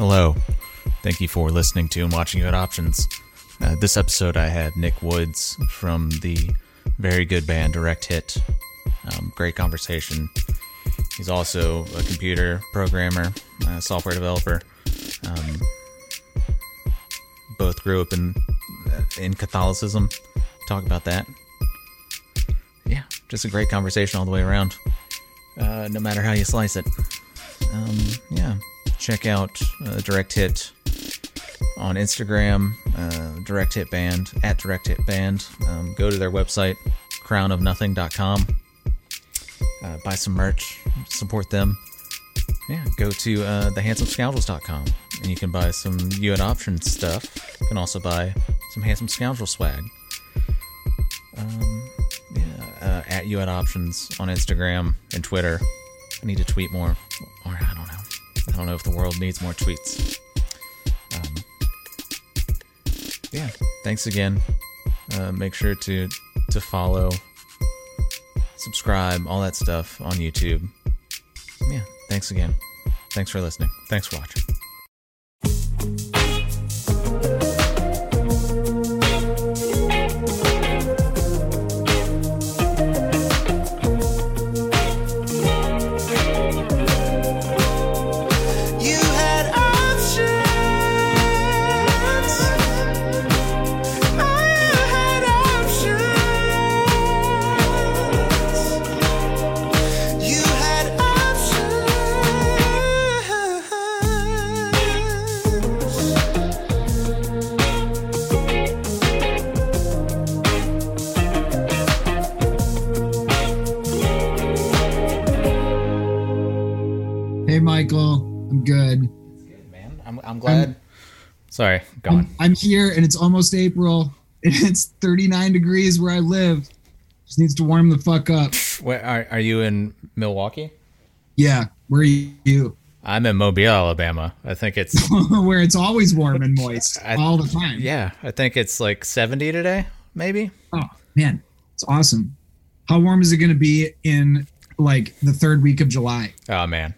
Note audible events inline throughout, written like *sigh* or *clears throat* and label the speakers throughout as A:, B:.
A: Hello. Thank you for listening to and watching at Options. Uh, this episode, I had Nick Woods from the very good band Direct Hit. Um, great conversation. He's also a computer programmer, a software developer. Um, both grew up in in Catholicism. Talk about that. Yeah, just a great conversation all the way around. Uh, no matter how you slice it. Um, yeah, check out uh, Direct Hit on Instagram, uh, Direct Hit Band at Direct Hit Band. Um, go to their website, crownofnothing.com. Uh, buy some merch, support them. Yeah, go to uh, thehandsomescoundrels.com and you can buy some You Options stuff. You can also buy some Handsome Scoundrel swag. Um, yeah, uh, at You Options on Instagram and Twitter. I need to tweet more, don't know if the world needs more tweets. Um, yeah, thanks again. Uh, make sure to to follow, subscribe, all that stuff on YouTube. Yeah, thanks again. Thanks for listening. Thanks for watching.
B: I'm good.
A: Man, I'm, I'm glad. Sorry, go on.
B: I'm, I'm here, and it's almost April. *laughs* And it's 39 degrees where I live. Just needs to warm the fuck up.
A: Where are, are you in Milwaukee?
B: Yeah, where are you?
A: I'm in Mobile, Alabama. I think it's *laughs*
B: where it's always warm and moist
A: I-
B: all the time.
A: yeah. I think it's like 70 today, maybe.
B: Oh man, it's awesome. How warm is it going to be in like the third week of July?
A: Oh man,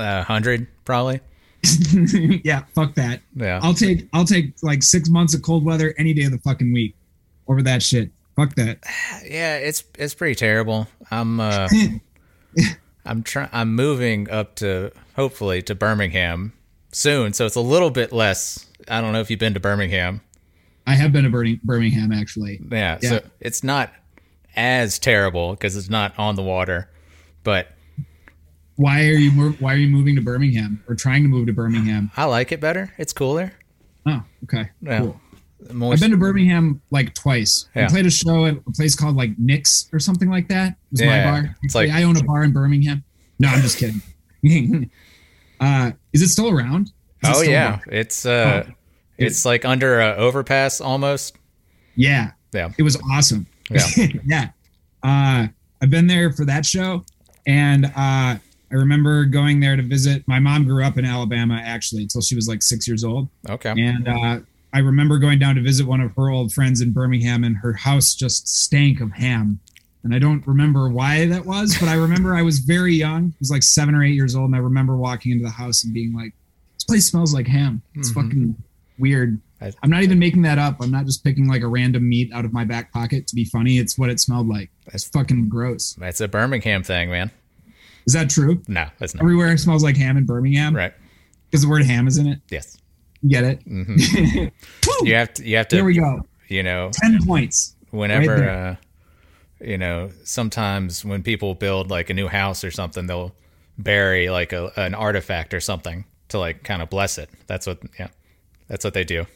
A: uh, hundred probably. *laughs*
B: yeah, fuck that.
A: Yeah.
B: I'll take I'll take like six months of cold weather any day of the fucking week over that shit. Fuck that. *sighs*
A: Yeah, it's it's pretty terrible. I'm uh *laughs* I'm trying I'm moving up to hopefully to Birmingham soon, so it's a little bit less. I don't know if you've been to Birmingham.
B: I have been to Birmingham, Birmingham actually.
A: Yeah,
B: Yeah.
A: so it's not as terrible because it's not on the water, but
B: Why are you why are you moving to Birmingham or trying to move to Birmingham?
A: I like it better. It's cooler.
B: Oh, okay.
A: Yeah.
B: Cool.
A: More
B: I've been to Birmingham like twice.
A: Yeah.
B: I played a show at a place called like Nick's or something like that. It was
A: Yeah,
B: my bar.
A: it's like-
B: I own a bar in Birmingham. No, I'm just kidding. *laughs* uh, is it still around? Is it
A: oh
B: still
A: yeah,
B: around?
A: it's uh, it's like under a overpass almost.
B: Yeah.
A: Yeah.
B: It was awesome.
A: Yeah. *laughs*
B: yeah. Uh, I've been there for that show. And uh, I remember going there to visit. My mom grew up in Alabama actually until she was like six years old.
A: Okay.
B: And uh, I remember going down to visit one of her old friends in Birmingham, and her house just stank of ham. And I don't remember why that was, but I remember I was very young. I was like seven or eight years old, and I remember walking into the house and being like, "This place smells like ham. It's
A: Mhm.
B: fucking weird."
A: I-
B: I'm not even making that up. I'm not just picking like a random meat out of my back pocket to be funny. It's what it smelled like. It's fucking gross.
A: That's a Birmingham thing, man.
B: Is that true?
A: No, that's not
B: Everywhere smells like ham in Birmingham
A: right.
B: because the word ham is in it.
A: Yes.
B: You get it? *laughs*
A: hmm You have to. You have to.
B: There we go.
A: You know,
B: Ten points.
A: whenever
B: Right
A: uh, you know, sometimes when people build like a new house or something, they'll bury like a, an artifact or something to like kind of bless it. That's what. Yeah. That's what they do.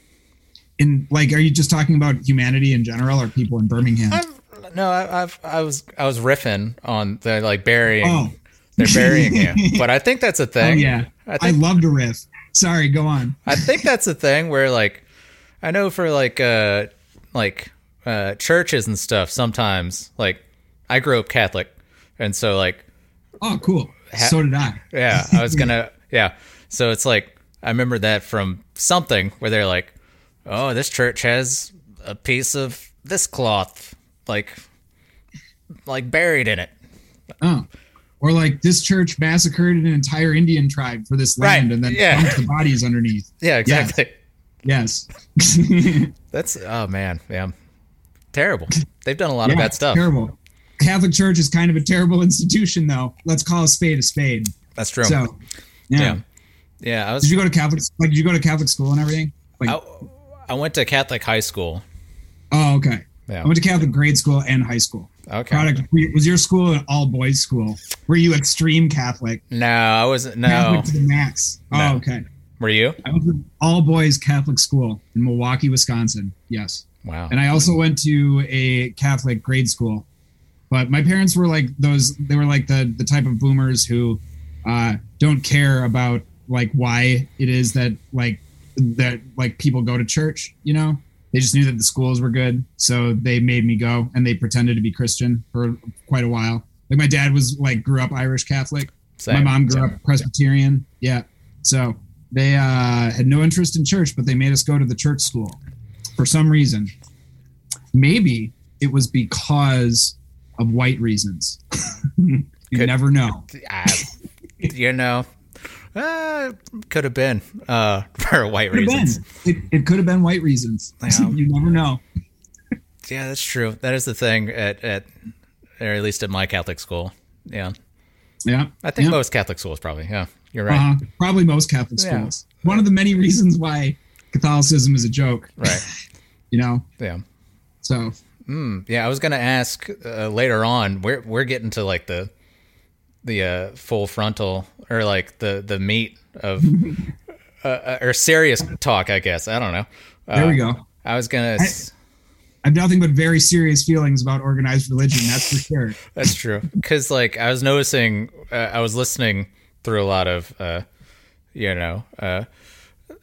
B: in like are you just talking about humanity in general or people in birmingham
A: I've, no, I, I've I was I was riffing on the like burying.
B: oh
A: They're burying him, *laughs* but I think that's a thing.
B: oh yeah.
A: I
B: i, love to riff. Sorry go on.
A: I think that's a thing where like I know for like uh like uh churches and stuff sometimes like I grew up Catholic. And so like
B: oh cool.
A: Ha-
B: so did i.
A: Yeah I was *laughs* gonna yeah. So it's like I remember that from something where they're like oh this church has a piece of this cloth like like buried in it.
B: Oh Or like this church massacred an entire Indian tribe for this land
A: Right,
B: and then
A: yeah.
B: dumped the bodies underneath. *laughs*
A: Yeah, exactly.
B: Yes. *laughs*
A: That's oh man, yeah, terrible. They've done a lot of bad stuff.
B: Terrible. Catholic Church is kind of a terrible institution, though. Let's call a spade a spade.
A: That's true.
B: So, yeah.
A: yeah, yeah. I was.
B: Did you go to Catholic? Like, did you go to Catholic school and everything? Like,
A: I, I went to Catholic high school.
B: oh, okay.
A: Yeah.
B: I went to Catholic grade school and high school.
A: Okay.
B: Product was your school an all boys school? Were you extreme Catholic?
A: No, I wasn't. No.
B: Catholic to the max. Oh, okay.
A: Were you?
B: I went to all boys Catholic school in Milwaukee, Wisconsin. Yes.
A: Wow.
B: And I also went to a Catholic grade school. But my parents were like those they were like the the type of boomers who uh don't care about like why it is that like that like people go to church, you know? They just knew that the schools were good, so they made me go and they pretended to be Christian for quite a while. Like my dad was like grew up Irish Catholic.
A: Same,
B: my mom grew
A: same.
B: up Presbyterian. Yeah. So they uh, had no interest in church, but they made us go to the church school for some reason. Maybe it was because of white reasons. *laughs* you
A: Could-
B: never know.
A: I, *laughs* you know, uh, could have been uh, *laughs* for white
B: Could have
A: reasons.
B: It, it could have been white reasons.
A: Yeah. *laughs*
B: you never know.
A: Yeah, that's true. That is the thing at at or at least at my Catholic school. Yeah,
B: Yeah.
A: I think
B: yeah.
A: most Catholic schools probably. Yeah, you're right.
B: Uh-huh. Probably most Catholic
A: Yeah.
B: schools. One of the many *laughs* reasons why Catholicism is a joke,
A: Right.
B: you know?
A: Yeah.
B: So,
A: Mm, yeah, I was gonna ask uh, later on. We're we're getting to like the the uh, full frontal or like the the meat of *laughs* uh, uh, or serious talk. I guess I don't know. Uh,
B: there we go.
A: I was gonna.
B: I have nothing but very serious feelings about organized religion, that's for sure. *laughs*
A: That's true. Because like I was noticing, uh, I was listening through a lot of, uh, you know, uh,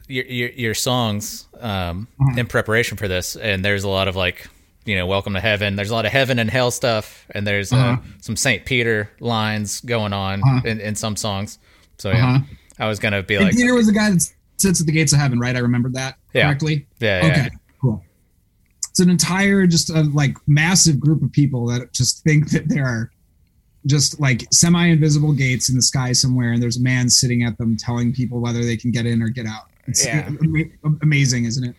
A: your, your your songs um, in preparation for this, and there's a lot of like, you know, welcome to heaven. There's a lot of heaven and hell stuff, and there's uh,
B: Uh-huh.
A: some Saint Peter lines going on
B: Uh-huh.
A: in, in some songs. So yeah,
B: Uh-huh.
A: I was gonna be
B: And
A: like,
B: Peter was the guy that sits at the gates of heaven, right? I remember that
A: Yeah.
B: correctly.
A: yeah, yeah,
B: Okay, cool. It's an entire, just a like massive group of people that just think that there are just like semi-invisible gates in the sky somewhere, and there's a man sitting at them telling people whether they can get in or get out. It's
A: Yeah.
B: ama- amazing, isn't it?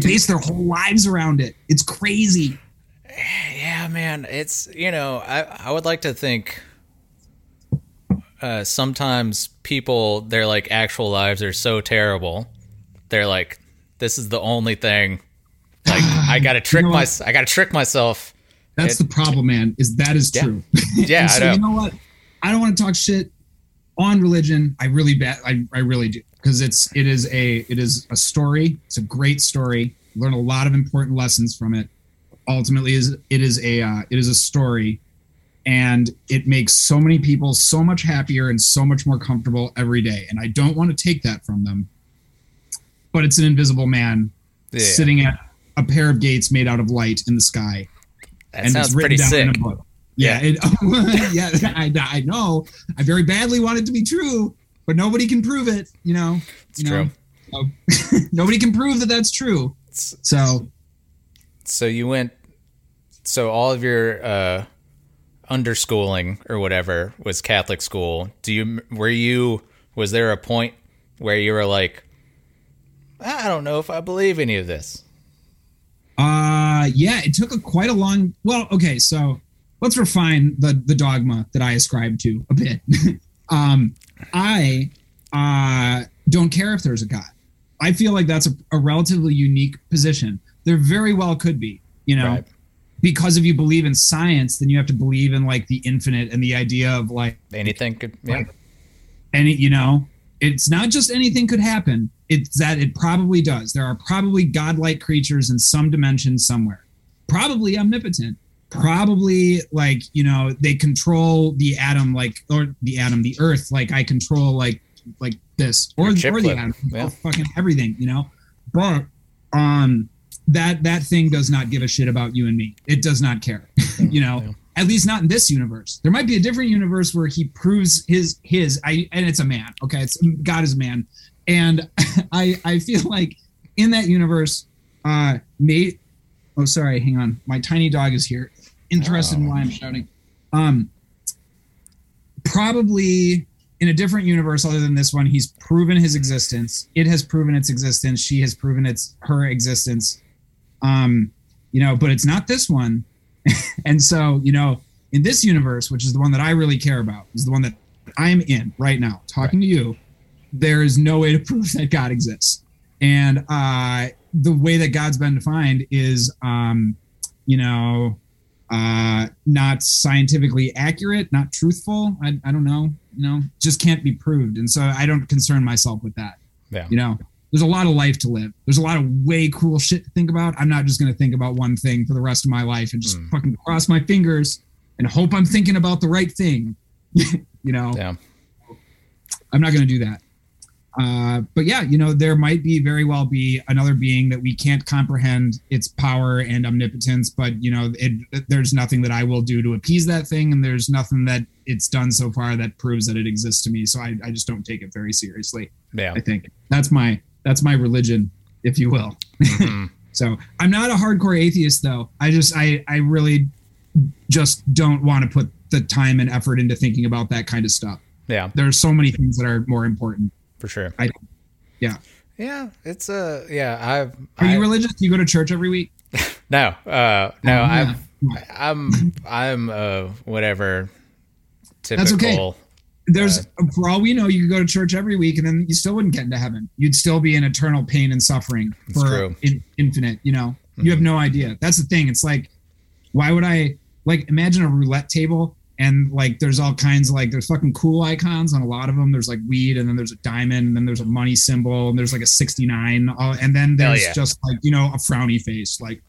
B: They base their whole lives around it. It's crazy.
A: Yeah, man, it's you know, I I would like to think uh sometimes people their like actual lives are so terrible. They're like this is the only thing like *sighs* I got to trick
B: know
A: my? I got to trick myself.
B: That's
A: It-
B: the problem, man. Is that is
A: Yeah.
B: true? *laughs*
A: Yeah,
B: so
A: know.
B: you know what? I don't want to talk shit on religion. I really bet I, I really do because it's it is a it is a story. It's a great story. Learn a lot of important lessons from it. Ultimately, is it is a uh, it is a story, and it makes so many people so much happier and so much more comfortable every day. And I don't want to take that from them, but it's an invisible man
A: Yeah.
B: sitting at a pair of gates made out of light in the sky
A: That sounds
B: it's
A: pretty
B: written down
A: sick.
B: in a book. Yeah, it, *laughs* yeah, I, I know. I very badly want it to be true, but nobody can prove it. You know,
A: It's
B: you know?
A: true.
B: So, *laughs* nobody can prove that that's true. So
A: So you went so all of your uh underschooling or whatever was Catholic school. Do you were you was there a point where you were like I don't know if I believe any of this.
B: Uh yeah, it took a quite a long well, okay, so let's refine the the dogma that I ascribe to a bit. *laughs* um I uh don't care if there's a God. I feel like that's a, a relatively unique position. There very well could be, you know.
A: Right.
B: Because if you believe in science, then you have to believe in like the infinite and the idea of like
A: Anything could yeah.
B: Right. any you know it's not just anything could happen it's that it probably does there are probably godlike creatures in some dimension somewhere probably omnipotent probably like you know they control the atom like or the atom the earth like i control like like this or, or the atom
A: yeah.
B: fucking everything you know? But um that that thing does not give a shit about you and me. It does not care *laughs* you know?
A: Yeah.
B: at least not in this universe. There might be a different universe where he proves his his i and it's a man okay? It's god is a man. And *laughs* i i feel like in that universe uh mate oh sorry hang on. My tiny dog is here interested in
A: Oh.
B: why i'm shouting um probably in a different universe other than this one, he's proven his existence. It has proven its existence. She has proven its her existence. Um, you know, but it's not this one. *laughs* and so, you know, in this universe, which is the one that I really care about, is the one that I'm in right now, talking to you, there is no way to *laughs* prove that God exists. And uh, the way that God's been defined is, um, you know, uh, not scientifically accurate, not truthful. I, I don't know, you know, just can't be proved. And so I don't concern myself with that.
A: Yeah.
B: You know, there's a lot of life to live. There's a lot of way cool shit to think about. I'm not just going to think about one thing for the rest of my life and just
A: Mm.
B: fucking cross my fingers and hope I'm thinking about the right thing. *laughs* you know,
A: Yeah.
B: I'm not going to do that. Uh, but yeah, you know, there might be very well be another being that we can't comprehend its power and omnipotence, but you know, it, there's nothing that I will do to appease that thing, and there's nothing that it's done so far that proves that it exists to me. So I, I just don't take it very seriously.
A: Yeah.
B: I think that's my that's my religion, if you will.
A: Mhm. *laughs*
B: So I'm not a hardcore atheist though. I just I I really just don't want to put the time and effort into thinking about that kind of stuff.
A: Yeah.
B: There are so many things that are more important.
A: For sure.
B: I yeah.
A: Yeah. It's uh yeah, I've
B: Are
A: I,
B: you religious? Do you go to church every week? *laughs*
A: No, uh no,
B: Oh, yeah.
A: I'm I'm uh whatever typical
B: That's okay. There's for all we know, you could go to church every week and then you still wouldn't get into heaven. You'd still be in eternal pain and suffering for in, infinite. You know, you have
A: Mhm.
B: no idea. That's the thing. It's like, why would I like imagine a roulette table and like there's all kinds of like there's fucking cool icons on a lot of them. There's like weed and then there's a diamond and then there's a money symbol and there's like a 69 uh, and then there's
A: yeah.
B: just like you know a frowny face like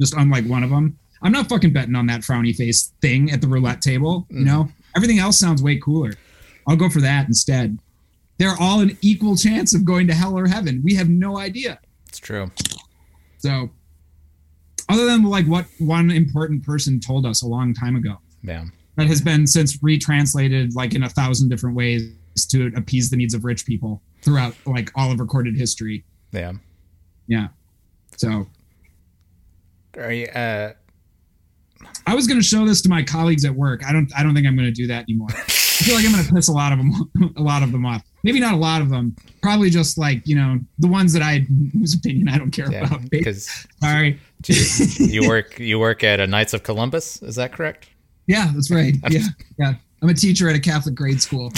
B: just unlike one of them. I'm not fucking betting on that frowny face thing at the roulette table. You
A: Mhm.
B: know, everything else sounds way cooler. I'll go for that instead. They're all an equal chance of going to hell or heaven. We have no idea.
A: It's true.
B: So, other than like what one important person told us a long time ago,
A: Yeah.
B: That has been since retranslated like in a thousand different ways to appease the needs of rich people throughout like all of recorded history.
A: Yeah.
B: Yeah. So,
A: Are you uh
B: I was going to show this to my colleagues at work. I don't. I don't think I'm going to do that anymore. I feel like I'm going to piss a lot of them, *laughs* a lot of them off. Maybe not a lot of them. Probably just like you know the ones that I whose opinion I don't care
A: yeah,
B: about.
A: because
B: Sorry.
A: you *laughs* work you work at a Knights of Columbus, is that correct?
B: Yeah, that's right. *laughs* Yeah, yeah. I'm a teacher at a Catholic grade school.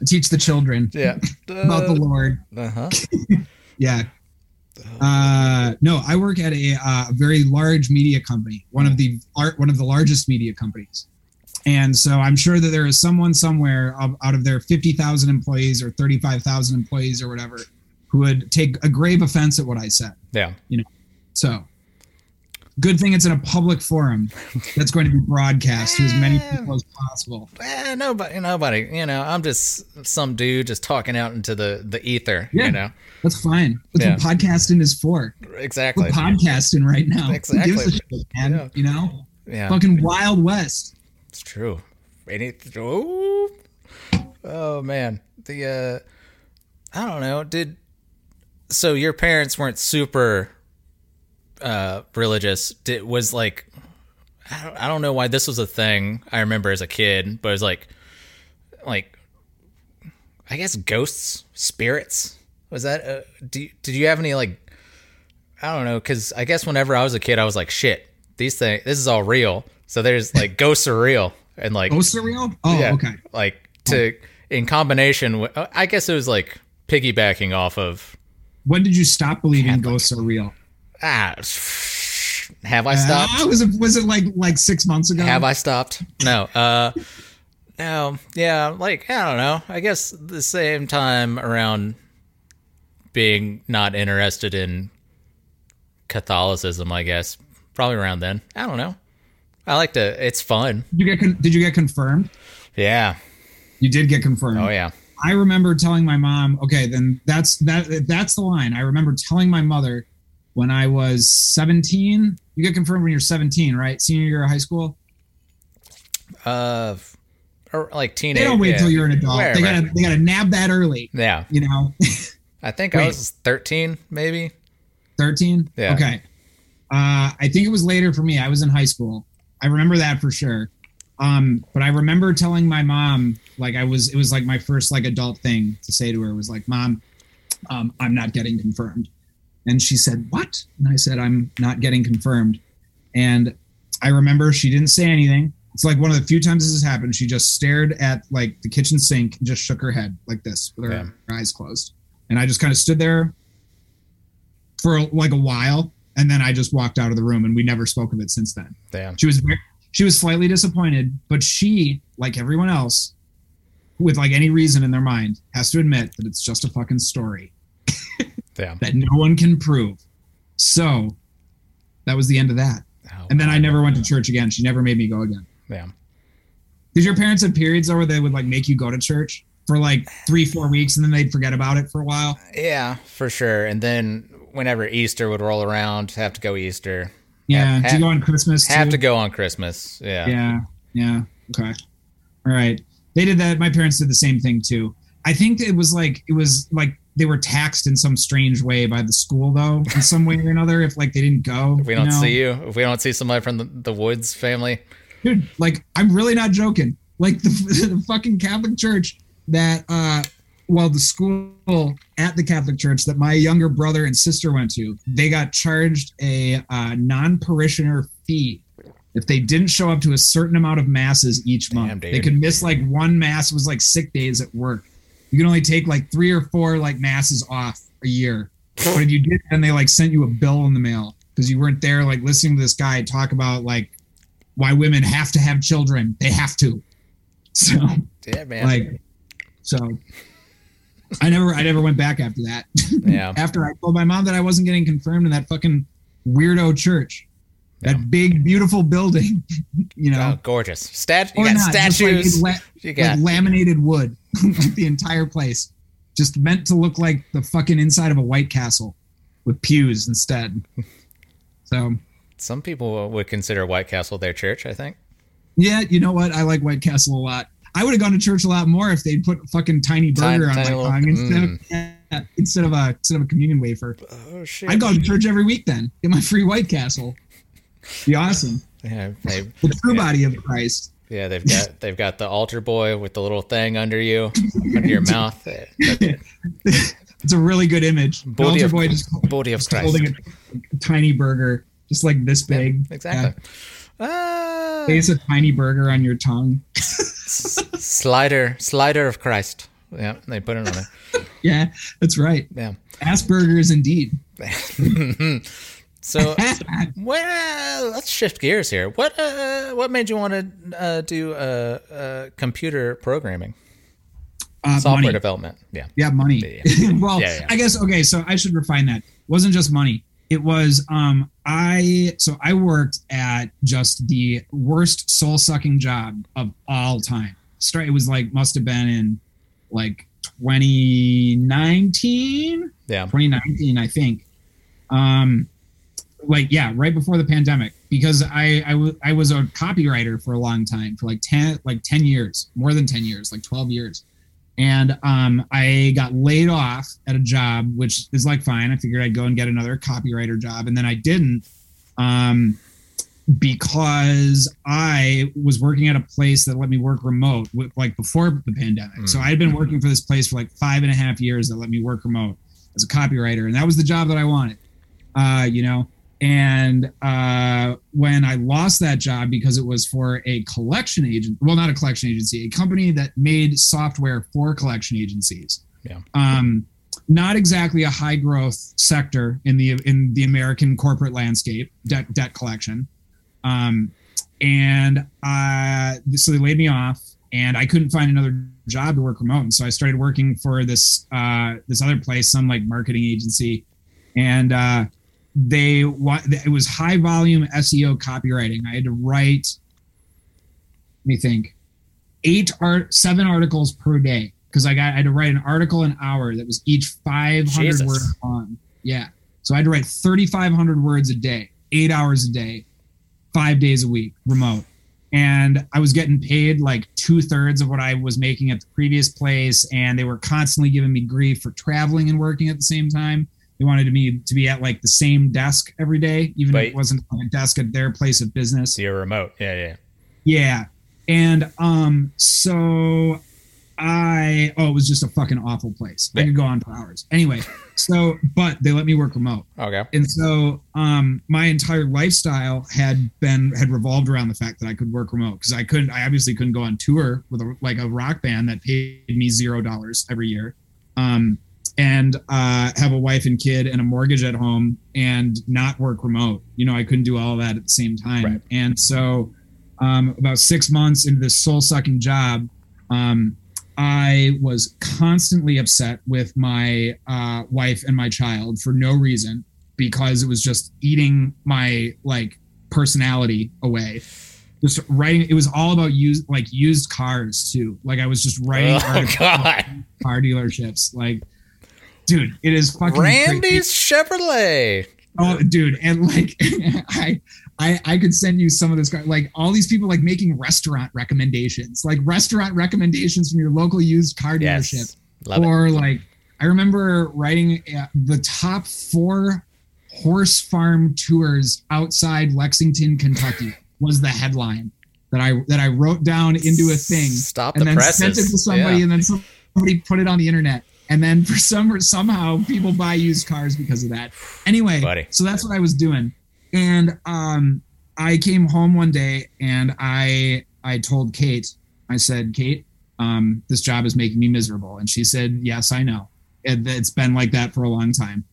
B: I teach the children *laughs*
A: Yeah.
B: about the Lord.
A: uh-huh. *laughs*
B: Yeah. Uh, no, I work at a uh, very large media company, one of the art, one of the largest media companies, and so I'm sure that there is someone somewhere out of their fifty thousand employees or thirty five thousand employees or whatever who would take a grave offense at what I said.
A: Yeah.
B: You know, so, good thing it's in a public forum that's going to be broadcast to as many *laughs* people as possible.
A: Eh, nobody nobody, you know, I'm just some dude just talking out into the the ether,
B: Yeah.
A: you know.
B: That's fine. That's
A: Yeah.
B: what podcasting is for.
A: Exactly.
B: We're podcasting right now. Who gives a
A: Exactly.
B: shit, man?
A: Yeah.
B: You know,
A: Yeah.
B: fucking Wild West.
A: It's true. Any oh, oh man. The uh I don't know. Did so your parents weren't super uh religious. Did was like I don't, I don't know why this was a thing I remember as a kid, but it was like like I guess ghosts, spirits. Was that uh, do did you have any like I don't know cuz I guess whenever I was a kid I was like shit. These things this is all real. So there's like *laughs* ghosts are real and like
B: Ghosts are real? Oh,
A: yeah,
B: okay.
A: Like to in combination with I guess it was like piggybacking off of
B: When did you stop believing
A: Catholic.
B: ghosts are real?
A: Ah have I stopped?
B: Uh, was it was it like like six months ago?
A: Have I stopped? No. Uh no. Yeah, like I don't know. I guess the same time around being not interested in Catholicism, I guess. Probably around then. I don't know. I like to it's fun.
B: Did you get con- did you get confirmed?
A: Yeah.
B: You did get confirmed.
A: Oh yeah.
B: I remember telling my mom, okay, then that's that that's the line. I remember telling my mother when I was 17. You get confirmed when you're 17, right? Senior year of high school.
A: Uh or like teenage
B: They don't wait
A: yeah.
B: till you're an adult.
A: Right,
B: they gotta they gotta nab that early.
A: Yeah.
B: You know, *laughs*
A: I think I was 13 maybe.
B: 13.
A: Yeah.
B: Okay. Uh, I think it was later for me. I was in high school. I remember that for sure. Um, but I remember telling my mom, like I was, it was like my first like adult thing to say to her was like, "Mom, um, I'm not getting confirmed." And she said, "What?" And I said, "I'm not getting confirmed." And I remember she didn't say anything. It's like one of the few times this has happened. She just stared at like the kitchen sink and just shook her head like this with her,
A: Yeah.
B: her eyes closed. And I just kind of stood there for like a while, and then I just walked out of the room, and we never spoke of it since then.
A: Damn.
B: She was very, she was slightly disappointed, but she, like everyone else, with like any reason in their mind, has to admit that it's just a fucking story That no one can prove. So that was the end of that.
A: Oh,
B: And then I never went to church again. She never made me go again.
A: Damn.
B: Did your parents have periods though where they would like make you go to church for like three, four weeks and then they'd forget about it for a while?
A: Yeah, for sure. And then whenever Easter would roll around, have to go Easter.
B: Yeah.
A: Have-
B: Did you go on Christmas?
A: Have to go on Christmas. Yeah.
B: Yeah. Yeah. Okay. All right. They did that. My parents did the same thing too. I think it was like it was like they were taxed in some strange way by the school though, in some way or another. If like they didn't go,
A: If we don't
B: you know?
A: see you, if we don't see somebody from the, the Woods family,
B: dude. Like I'm really not joking. Like the, *laughs* the fucking Catholic Church that, uh, well, the school at the Catholic Church that my younger brother and sister went to, they got charged a uh, non-parishioner fee if they didn't show up to a certain amount of masses each month.
A: dude.
B: They could miss like one mass. It was like sick days at work. You can only take like three or four like masses off a year. But if you did, then they like sent you a bill in the mail because you weren't there like listening to this guy talk about like why women have to have children. They have to. *laughs* So
A: yeah, man.
B: like so I never I never went back after that.
A: yeah. *laughs*
B: after I told my mom that I wasn't getting confirmed in that fucking weirdo church. That
A: Yeah.
B: big beautiful building, *laughs* you know.
A: Oh, gorgeous. Stat. You got
B: not, like
A: statues.
B: la-
A: you got.
B: like laminated wood, like *laughs* the entire place, just meant to look like the fucking inside of a White Castle with pews instead. So
A: some people would consider White Castle their church. I think.
B: yeah, you know what? I like White Castle a lot. I would have gone to church a lot more if they'd put a fucking tiny
A: Tiny-
B: burger on
A: tiny
B: my
A: little-
B: tongue instead
A: mm.
B: of yeah, instead of a instead of a communion wafer.
A: Oh shit.
B: I'd go to church every week then. Get my free White Castle. Be awesome.
A: Yeah,
B: The true
A: Yeah.
B: body of Christ.
A: Yeah, they've got *laughs* they've got the altar boy with the little thing under you, under your mouth. *laughs*
B: It's a really good image.
A: Body
B: altar
A: of-
B: boy just,
A: Body of
B: just
A: Christ.
B: holding a, tiny burger, just like this
A: Yeah,
B: big.
A: exactly. Ah,
B: Place a tiny burger on your tongue.
A: slider, slider of Christ. Yeah, they put it on there. *laughs*
B: Yeah, that's right.
A: Yeah.
B: Asperger's indeed. *laughs*
A: So, well, let's shift gears here. What uh, what made you want to uh, do uh, uh, computer programming,
B: Uh,
A: software
B: money.
A: development? Yeah.
B: Yeah, money.
A: Yeah. *laughs*
B: well,
A: Yeah, yeah.
B: I guess okay. So I should refine that. It wasn't just money. It was um I so I worked at just the worst soul sucking job of all time. Start. It was like must have been in like 2019.
A: Yeah.
B: 2019, I think. Um, like yeah, right before the pandemic, because I I, w- I was a copywriter for a long time, for like ten like ten years, more than ten years, like twelve years, and um, I got laid off at a job, which is like fine. I figured I'd go and get another copywriter job, and then I didn't, um, because I was working at a place that let me work remote, with, like before the pandemic. So I had been working for this place for like five and a half years that let me work remote as a copywriter, and that was the job that I wanted. Uh, you know, and uh, when I lost that job because it was for a collection agent, well, not a collection agency, a company that made software for collection agencies.
A: Yeah.
B: Um, not exactly a high growth sector in the in the American corporate landscape, debt debt collection. Um, and uh, so they laid me off, and I couldn't find another job to work remote. And so I started working for this uh, this other place, some like marketing agency, and uh, they it was high volume SEO copywriting. I had to write, let me think, eight art seven articles per day because I got I had to write an article an hour that was each five hundred words long. Yeah, so I had to write thirty five hundred words a day, eight hours a day, five days a week, remote. And I was getting paid like two thirds of what I was making at the previous place, and they were constantly giving me grief for traveling and working at the same time. They wanted me to be at like the same desk every day, even
A: But-
B: if it wasn't a desk at their place of business.
A: So you're remote. Yeah, yeah.
B: Yeah. And um, so I oh, it was just a fucking awful place. I could go on for hours. Anyway, so but they let me work remote.
A: Okay.
B: And so um my entire lifestyle had been had revolved around the fact that I could work remote because I couldn't I obviously couldn't go on tour with a like a rock band that paid me zero dollars every year. Um and uh have a wife and kid and a mortgage at home and not work remote. You know, I couldn't do all that at the same time.
A: Right.
B: And so um about six months into this soul sucking job, um I was constantly upset with my uh, wife and my child for no reason because it was just eating my like personality away. Just writing, it was all about used like used cars too. Like I was just writing
A: Oh *laughs*
B: car dealerships. Like, dude, it is fucking crazy.
A: Randy's Chevrolet.
B: Oh, dude, and like *laughs* I, I, I could send you some of this. Like all these people, like making restaurant recommendations, like restaurant recommendations from your local used car dealership,
A: Yes. Love it.
B: or like I remember writing uh, the top four horse farm tours outside Lexington, Kentucky was the headline that I that I wrote down into a thing
A: Stop
B: and
A: the
B: then
A: presses.
B: sent it to somebody,
A: Yeah.
B: and then somebody put it on the internet. And then for some somehow people buy used cars because of that. Anyway,
A: Buddy.
B: so that's what I was doing. And um, I came home one day and I I told Kate, I said, Kate, um, this job is making me miserable. And she said, Yes, I know. It, it's been like that for a long time.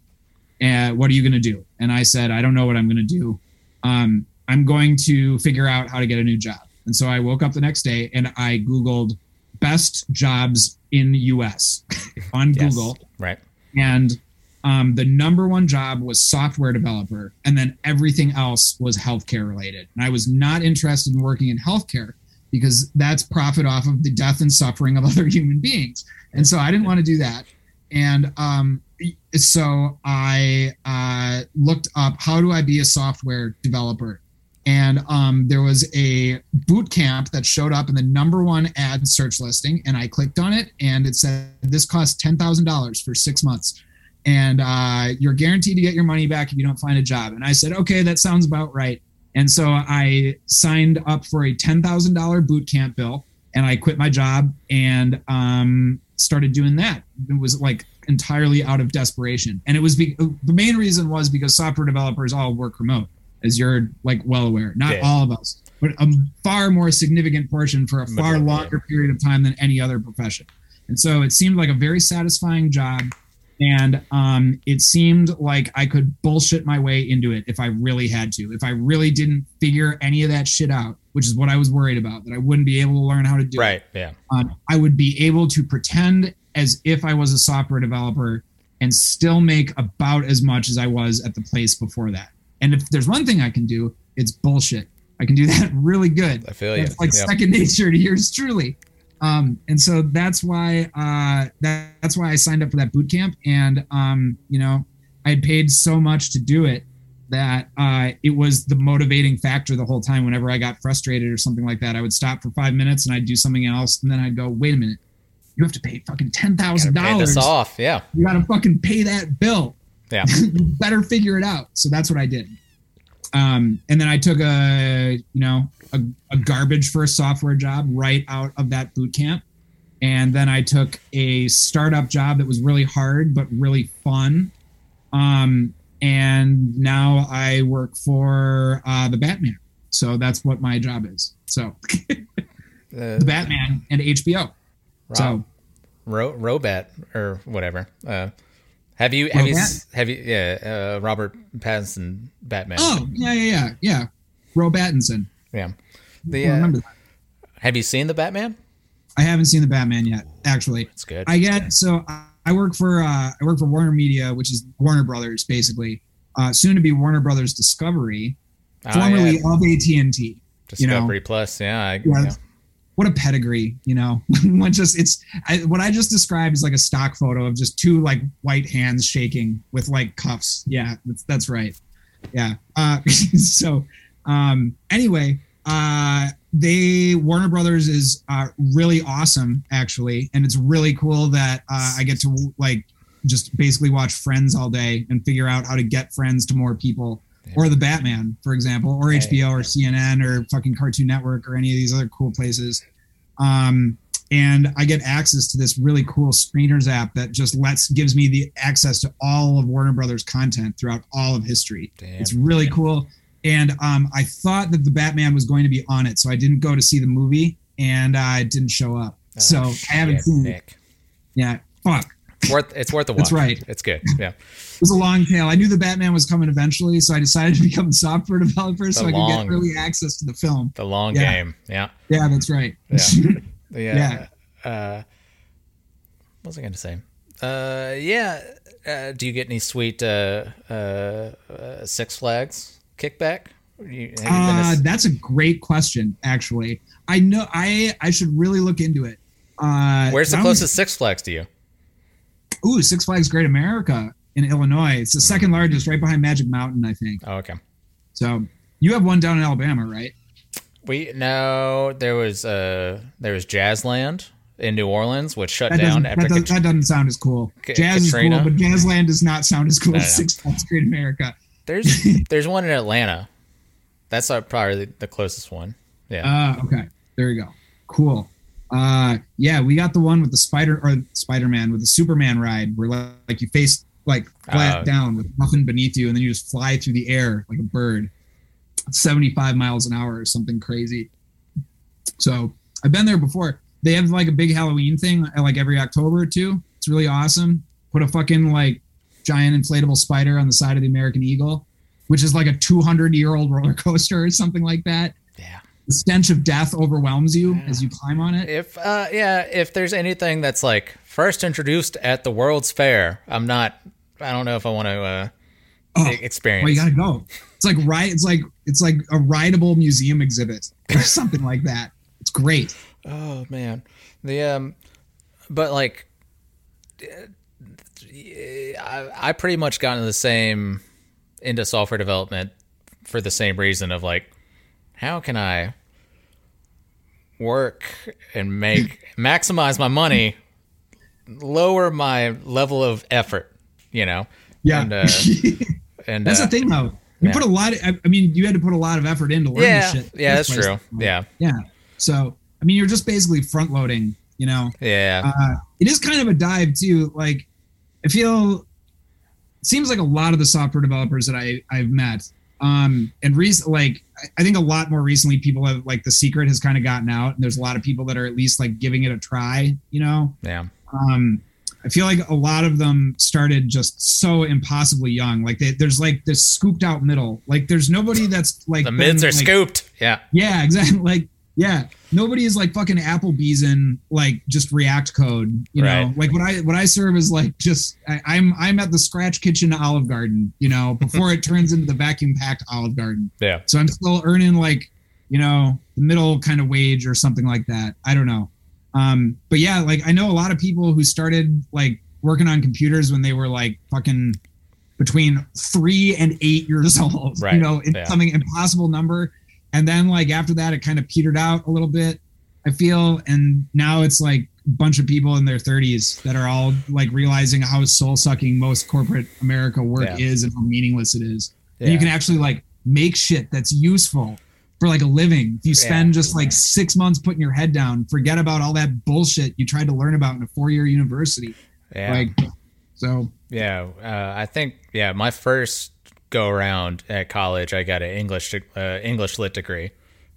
B: And what are you going to do? And I said, I don't know what I'm going to do. Um, I'm going to figure out how to get a new job. And so I woke up the next day and I Googled best jobs in US *laughs* on
A: Yes.
B: Google.
A: Right.
B: and um, the number one job was software developer and then everything else was healthcare related. And i was not interested in working in healthcare because that's profit off of the death and suffering of *laughs* other human beings. And so i didn't want to do that. And um, so i uh, looked up how do i be a software developer and um, there was a boot camp that showed up in the number one ad search listing and i clicked on it and it said this costs $10000 for six months. And uh, you're guaranteed to get your money back if you don't find a job. And i said okay that sounds about right. And so i signed up for a $10000 boot camp bill and i quit my job and um, started doing that. It was like entirely out of desperation. And it was be- the main reason was because software developers all work remote as you're like well aware not
A: Yeah.
B: all of us but a far more significant portion for a far longer period of time than any other profession and so it seemed like a very satisfying job and um, it seemed like I could bullshit my way into it if I really had to. If I really didn't figure any of that shit out, which is what I was worried about, that I wouldn't be able to learn how to do it
A: Right. Yeah.
B: um, I would be able to pretend as if I was a software developer and still make about as much as I was at the place before that. And if there's one thing I can do, it's bullshit. I can do *laughs* that really good.
A: I feel you.
B: It's like
A: Yep.
B: second *laughs* nature to yours truly. Um, and so that's why uh, that, that's why I signed up for that boot camp. And um, you know, I had paid so much to do it that uh, it was the motivating factor the whole time. Whenever I got frustrated or something like that, I would stop for five minutes and I'd do something else, and then I'd go, "Wait a minute, you have to pay fucking ten thousand dollars.
A: this off. Yeah.
B: You got to fucking pay that bill.
A: Yeah. *laughs*
B: better figure it out." So that's what I did. Um, and then I took a you know a, a garbage first software job right out of that boot camp, and then I took a startup job that was really hard but really fun. Um, and now I work for uh, the Batman. So that's what my job is. So *laughs*
A: Uh,
B: the Batman and HBO. So
A: Rob, Ro, Robat or whatever. Uh, have you have you have you yeah uh, Robert Pattinson Batman?
B: oh yeah yeah yeah yeah, Ro Battinson.
A: Yeah. The uh,
B: remember that.
A: have you seen the Batman?
B: I haven't seen the Batman yet. Actually,
A: It's good.
B: I get so I- work for uh, I work for Warner Media, which is Warner Brothers, basically. Uh, soon to be Warner Brothers Discovery,
A: Ah,
B: formerly
A: yeah,
B: of AT and T. you know.
A: Discovery Plus. Yeah. I,
B: Yeah,
A: yeah.
B: What a pedigree, you know. *laughs* what just it's I, what I just described is like a stock photo of just two like white hands shaking with like cuffs. Yeah, that's, that's right. Yeah. Uh, *laughs* so um, anyway, uh, they Warner Brothers is uh, really awesome actually, and it's really cool that uh, I get to like just basically watch Friends all day and figure out how to get Friends to more people. Or the Batman, for example, or HBO or CNN or fucking Cartoon Network or any of these other cool places. Um, and I get access to this really cool screeners app that just lets gives me the access to all of Warner Brothers content throughout all of history.
A: Damn.
B: It's really cool. And um, I thought that the Batman was going to be on it, so I didn't go to see the movie, and uh, it didn't show up.
A: Oh,
B: so I haven't
A: shit,
B: seen it.
A: Nick.
B: Yeah, fuck.
A: It's worth it's worth a watch.
B: That's right.
A: It's good. Yeah.
B: It was a long tail. I knew the Batman was coming eventually, so I decided to *laughs* become a software developer so I could get early access to the film.
A: The long
B: Yeah.
A: game. Yeah.
B: Yeah, that's right.
A: Yeah. *laughs* Yeah.
B: Yeah.
A: Uh, what was I going to say? Uh, yeah. Uh, do you get any sweet uh, uh, uh, Six Flags kickback? You,
B: Uh,
A: to-
B: that's a great question. Actually, I know I I should really look into it. Uh,
A: Where's the
B: I was-
A: closest Six Flags to you?
B: Ooh, Six Flags Great America in Illinois. It's the second largest, right behind Magic Mountain, I think.
A: Oh, okay.
B: So you have one down in Alabama, right?
A: We no, there was uh there was Jazzland in New Orleans, which shut
B: That
A: down after
B: that, does,
A: Kat-
B: that doesn't sound as cool.
A: Ka-
B: Jazz
A: Katrina?
B: is cool, but Jazzland does not sound as cool
A: No,
B: as. Six Flags Great America.
A: there's *laughs* there's one in Atlanta. That's uh, probably the closest one. Yeah.
B: Uh, okay. There you go. Cool. Uh, yeah, we got the one with the Spider or Spider Man with the Superman ride, where like, like you face like flat
A: Oh.
B: down with nothing beneath you, and then you just fly through the air like a bird, seventy five miles an hour or something crazy. So I've been there before. They have like a big Halloween thing uh, like every October or two. It's really awesome. Put a fucking like giant inflatable spider on the side of the American Eagle, which is like a 200 year old roller coaster or something like that
A: yeah.
B: The stench of death overwhelms you as you climb on it.
A: If uh yeah, if there's anything that's like first introduced at the World's Fair, I'm not. I don't know if I want to uh,
B: Oh,
A: experience.
B: well, you gotta go. It's like right. It's like it's like a rideable museum exhibit or *laughs* something like that. It's great.
A: Oh man, the um, but like, I I pretty much got into the same into software development for the same reason of like, how can I work and make *laughs* maximize my money, lower my level of effort, you know?
B: Yeah,
A: And, uh, *laughs* and
B: that's
A: uh,
B: the thing though. You
A: yeah.
B: put a lot. Of, I mean, you had to put a lot of effort into learning
A: Yeah,
B: this shit.
A: yeah, that's true. Yeah,
B: yeah. So I mean, you're just basically front loading. You know,
A: yeah,
B: uh, it is kind of a dive too. Like, I feel seems like a lot of the software developers that I I've met, um, and rec- like I- think a lot more recently, people have like the secret has kind of gotten out, and there's a lot of people that are at least like giving it a try. You know,
A: yeah,
B: um, I feel like a lot of them started just so impossibly young. Like they, there's like this scooped out middle. Like there's nobody that's like
A: the mids are
B: like,
A: scooped. Yeah,
B: yeah, exactly. *laughs* Like, yeah, nobody is like fucking Applebee's in like just React code. You know, like what I what I serve is like just I, I'm I'm at the Scratch Kitchen Olive Garden. You know, *laughs* before it turns into the vacuum packed Olive Garden.
A: yeah,
B: So I'm still earning like you know the middle kind of wage or something like that. I don't know. Um, but yeah, like I know a lot of people who started like working on computers when they were like fucking between three and eight years *laughs* old.
A: Right,
B: You know, it's
A: yeah.
B: something impossible number. And then like after that, it kind of petered out a little bit. I feel, and now it's like a bunch of people in their 30s that are all like realizing how soul sucking most corporate America work
A: Yeah.
B: is and how meaningless it is. And you can actually like make shit that's useful for like a living. If you spend
A: Yeah.
B: just like six months putting your head down, forget about all that bullshit you tried to learn about in a four year university.
A: yeah.
B: Like, so
A: Yeah, uh, I think yeah, my first go around at college, I got an English uh, English lit degree,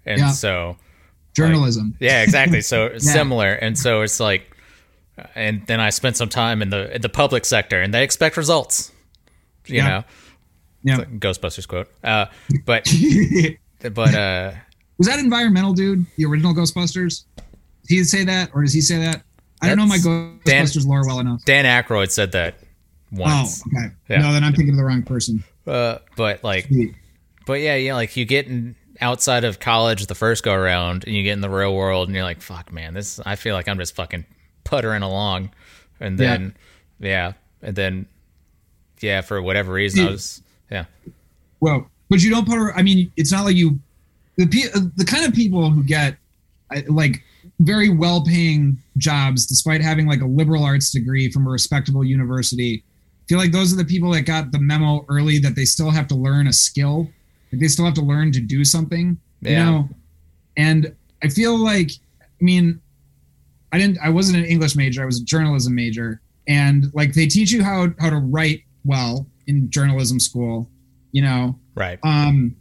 A: and
B: Yeah.
A: so
B: journalism.
A: yeah, exactly. So *laughs* similar, and so it's like, and then I spent some time in the in the public sector, and they expect results, you
B: Yeah.
A: know,
B: yeah.
A: Ghostbusters quote. Uh, but *laughs* but uh,
B: Was that environmental dude? The original Ghostbusters? Did he say that, or does he say that? I don't know my Ghostbusters lore well enough.
A: Dan Aykroyd said that
B: Oh, okay.
A: Yeah.
B: No, then I'm thinking of the wrong person.
A: Uh, but like But yeah, yeah, like you get in outside of college the first go around and you get in the real world and you're like, fuck man, this I feel like I'm just fucking puttering along. And then yeah, and then yeah, for whatever reason I was yeah.
B: Well, but you don't putter. I mean, it's not like you. The pe- the kind of people who get like very well paying jobs despite having like a liberal arts degree from a respectable university feel like those are the people that got the memo early that they still have to learn a skill. Like they still have to learn to do something. You know? And I feel like I mean, I didn't I wasn't an English major, I was a journalism major. And like they teach you how how to write well in journalism school, you know.
A: Right.
B: Um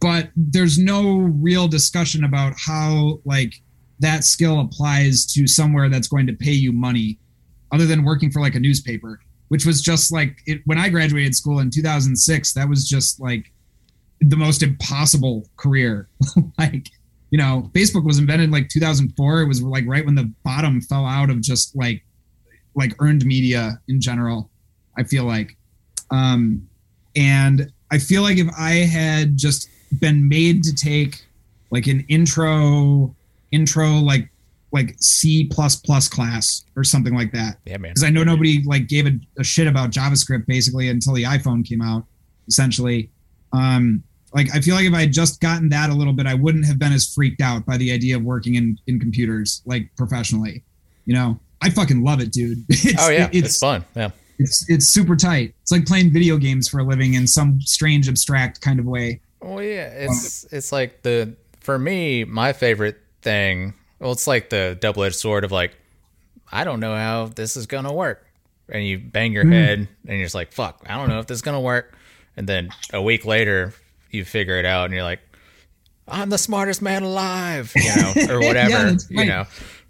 B: but there's no real discussion about how like that skill applies to somewhere that's going to pay you money other than working for like a newspaper which was just like it, when i graduated school in 2006 that was just like the most impossible career. *laughs* Like you know facebook was invented in like 2004 it was like right when the bottom fell out of just like like earned media in general i feel like. Um and i feel like if i had just been made to take like an intro intro like like c plus plus class or something like that
A: Yeah, man.
B: because I know nobody like gave a, a shit about JavaScript basically until the iPhone came out, essentially. Um, like I feel like if I had just gotten that a little bit, I wouldn't have been as freaked out by the idea of working in in computers like professionally. You know, I fucking love it, dude. *laughs* It's,
A: Oh yeah, it's,
B: it's
A: fun. Yeah.
B: it's it's super tight. It's like playing video games for a living in some strange abstract kind of way.
A: Oh yeah, it's it's like the for me my favorite thing. Well, it's like the double edged sword of like I don't know how this is gonna work, and you bang your head and you're just like fuck, I don't know if this is gonna work, and then a week later you figure it out and you're like I'm the smartest man alive, you know, *laughs* or whatever,
B: that's
A: you know.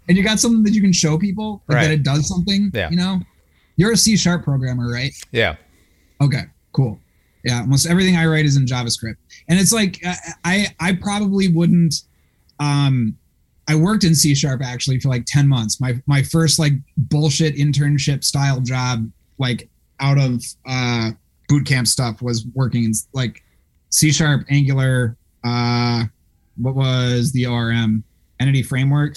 B: And you got something that you can show people like,
A: Right.
B: that it does something.
A: Yeah.
B: You know, you're a C sharp programmer, right?
A: Yeah,
B: Okay, cool. Yeah, almost everything I write is in JavaScript, and it's like I I, I probably wouldn't. Um, I worked in C sharp actually for like ten months. My my first like bullshit internship style job, like out of uh, boot camp stuff, was working in like C sharp, Angular. Uh, what was the ORM entity framework,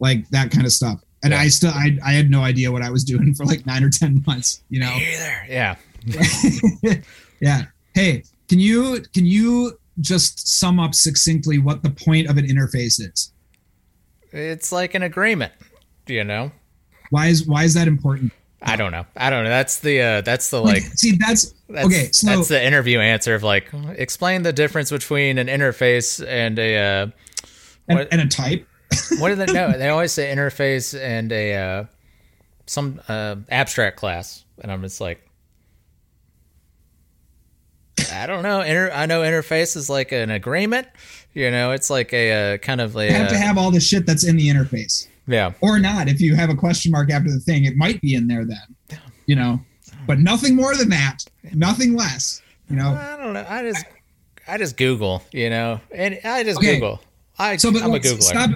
B: like that kind of stuff. And
A: Yeah.
B: I still I I had no idea what I was doing *laughs* for like nine or ten months. You know.
A: Either. Yeah, *laughs*
B: yeah. Hey, can you can you just sum up succinctly what the point of an interface is?
A: It's like an agreement, you know.
B: Why is why is that important?
A: I don't know. I don't know. That's the uh, that's the
B: Like, see, that's,
A: That's,
B: okay. So
A: that's the interview answer of like explain the difference between an interface and a uh,
B: and,
A: what-
B: and a type. *laughs*
A: what do they know? *laughs* They always say interface and a uh, some uh, abstract class, and I'm just like, I don't know. Inter- I know interface is like an agreement. You know, it's like a uh, kind of like
B: You have to
A: uh,
B: have all the shit that's in the interface,
A: yeah.
B: or not. If you have a question mark after the thing, it might be in there then. You know, but nothing more than that. Nothing less. You know.
A: I don't know. I just I just Google. You know, and I just
B: Okay.
A: Google. I
B: So, but
A: I'm a Googler.
B: stop.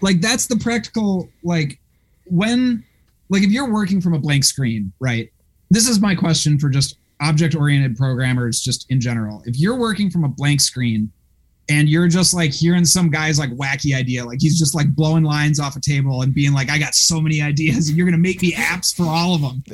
B: Like that's the practical. Like when, like if you're working from a blank screen, right? This is my question for just object-oriented programmers, just in general. If you're working from a blank screen, and you're just like hearing some guy's like wacky idea, like he's just like blowing lines off a table and being like, "I got so many ideas, and you're gonna make me apps for all of them." *laughs*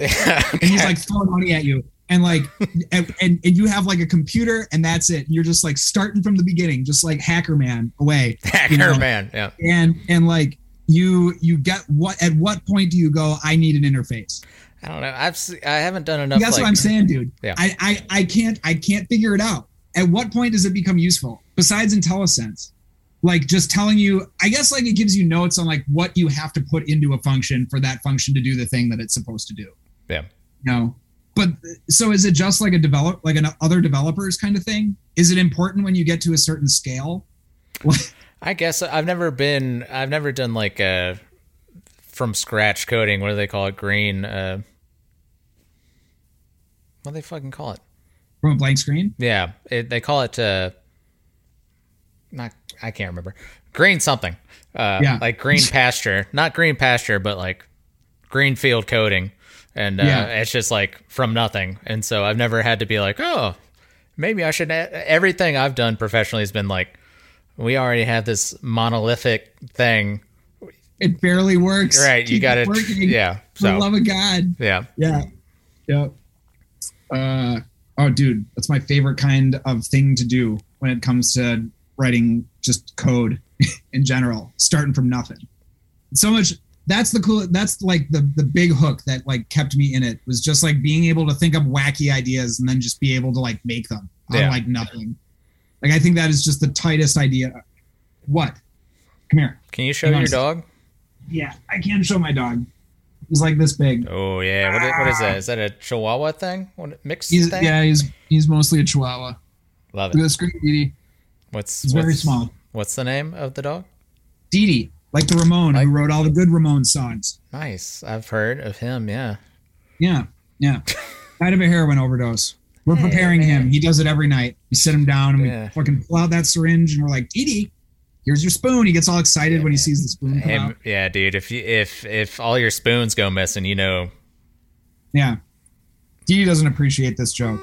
B: and he's like throwing money at you and like *laughs* and, and and you have like a computer and that's it you're just like starting from the beginning just like hacker man away *laughs*
A: hacker
B: you know,
A: man. Yeah.
B: and and like you you get what at what point do you go i need an interface
A: I don't know. I've I haven't done enough.
B: that's
A: like,
B: what i'm saying dude
A: Yeah.
B: I, I i can't i can't figure it out at what point does it become useful besides IntelliSense like just telling you i guess like it gives you notes on like what you have to put into a function for that function to do the thing that it's supposed to do
A: Yeah.
B: no but so is it just like a develop like an other developers kind of thing is it important when you get to a certain scale *laughs*
A: I guess I've never been. I've never done like uh from scratch coding. What do they call it? Green. Uh, what do they fucking call it?
B: from a blank screen
A: Yeah, it, they call it. Uh, not. I can't remember. Green something. Uh,
B: Yeah.
A: Like green *laughs* pasture. Not green pasture, but like green field coding. And uh,
B: Yeah.
A: it's just like from nothing. And so I've never had to be like, oh, maybe I should. Everything I've done professionally has been like, we already have this monolithic thing.
B: it barely works
A: Right. You got
B: it.
A: Yeah.
B: for the love of god
A: yeah.
B: yeah yeah uh oh dude that's my favorite kind of thing to do when it comes to writing just code *laughs* in general starting from nothing so much that's the cool that's like the the big hook that like kept me in it was just like being able to think of wacky ideas and then just be able to like make them on
A: Yeah.
B: like nothing like i think that is just the tightest idea what come here
A: Can you show your dog?
B: yeah i can show my dog he's like this big
A: Oh yeah. What is, what is that? Is that a Chihuahua thing? What mixed
B: he's
A: thing?
B: yeah he's he's mostly a chihuahua
A: Love
B: look at
A: it.
B: the screen Dee
A: What's
B: he's very small
A: What's the name of the dog?
B: Dee Dee, like the Ramone
A: Like-
B: who wrote all the good Ramone songs
A: Nice. I've heard of him. Yeah.
B: Yeah, yeah. *laughs* Died of a heroin overdose. We're preparing him. He does it every night. We sit him down and
A: Yeah.
B: we fucking pull out that syringe and we're like, Dee Dee, here's your spoon. He gets all excited when he sees the spoon come
A: Him,
B: out.
A: yeah, dude. If you if if all your spoons go missing, you know.
B: Yeah. Dee Dee doesn't appreciate this joke.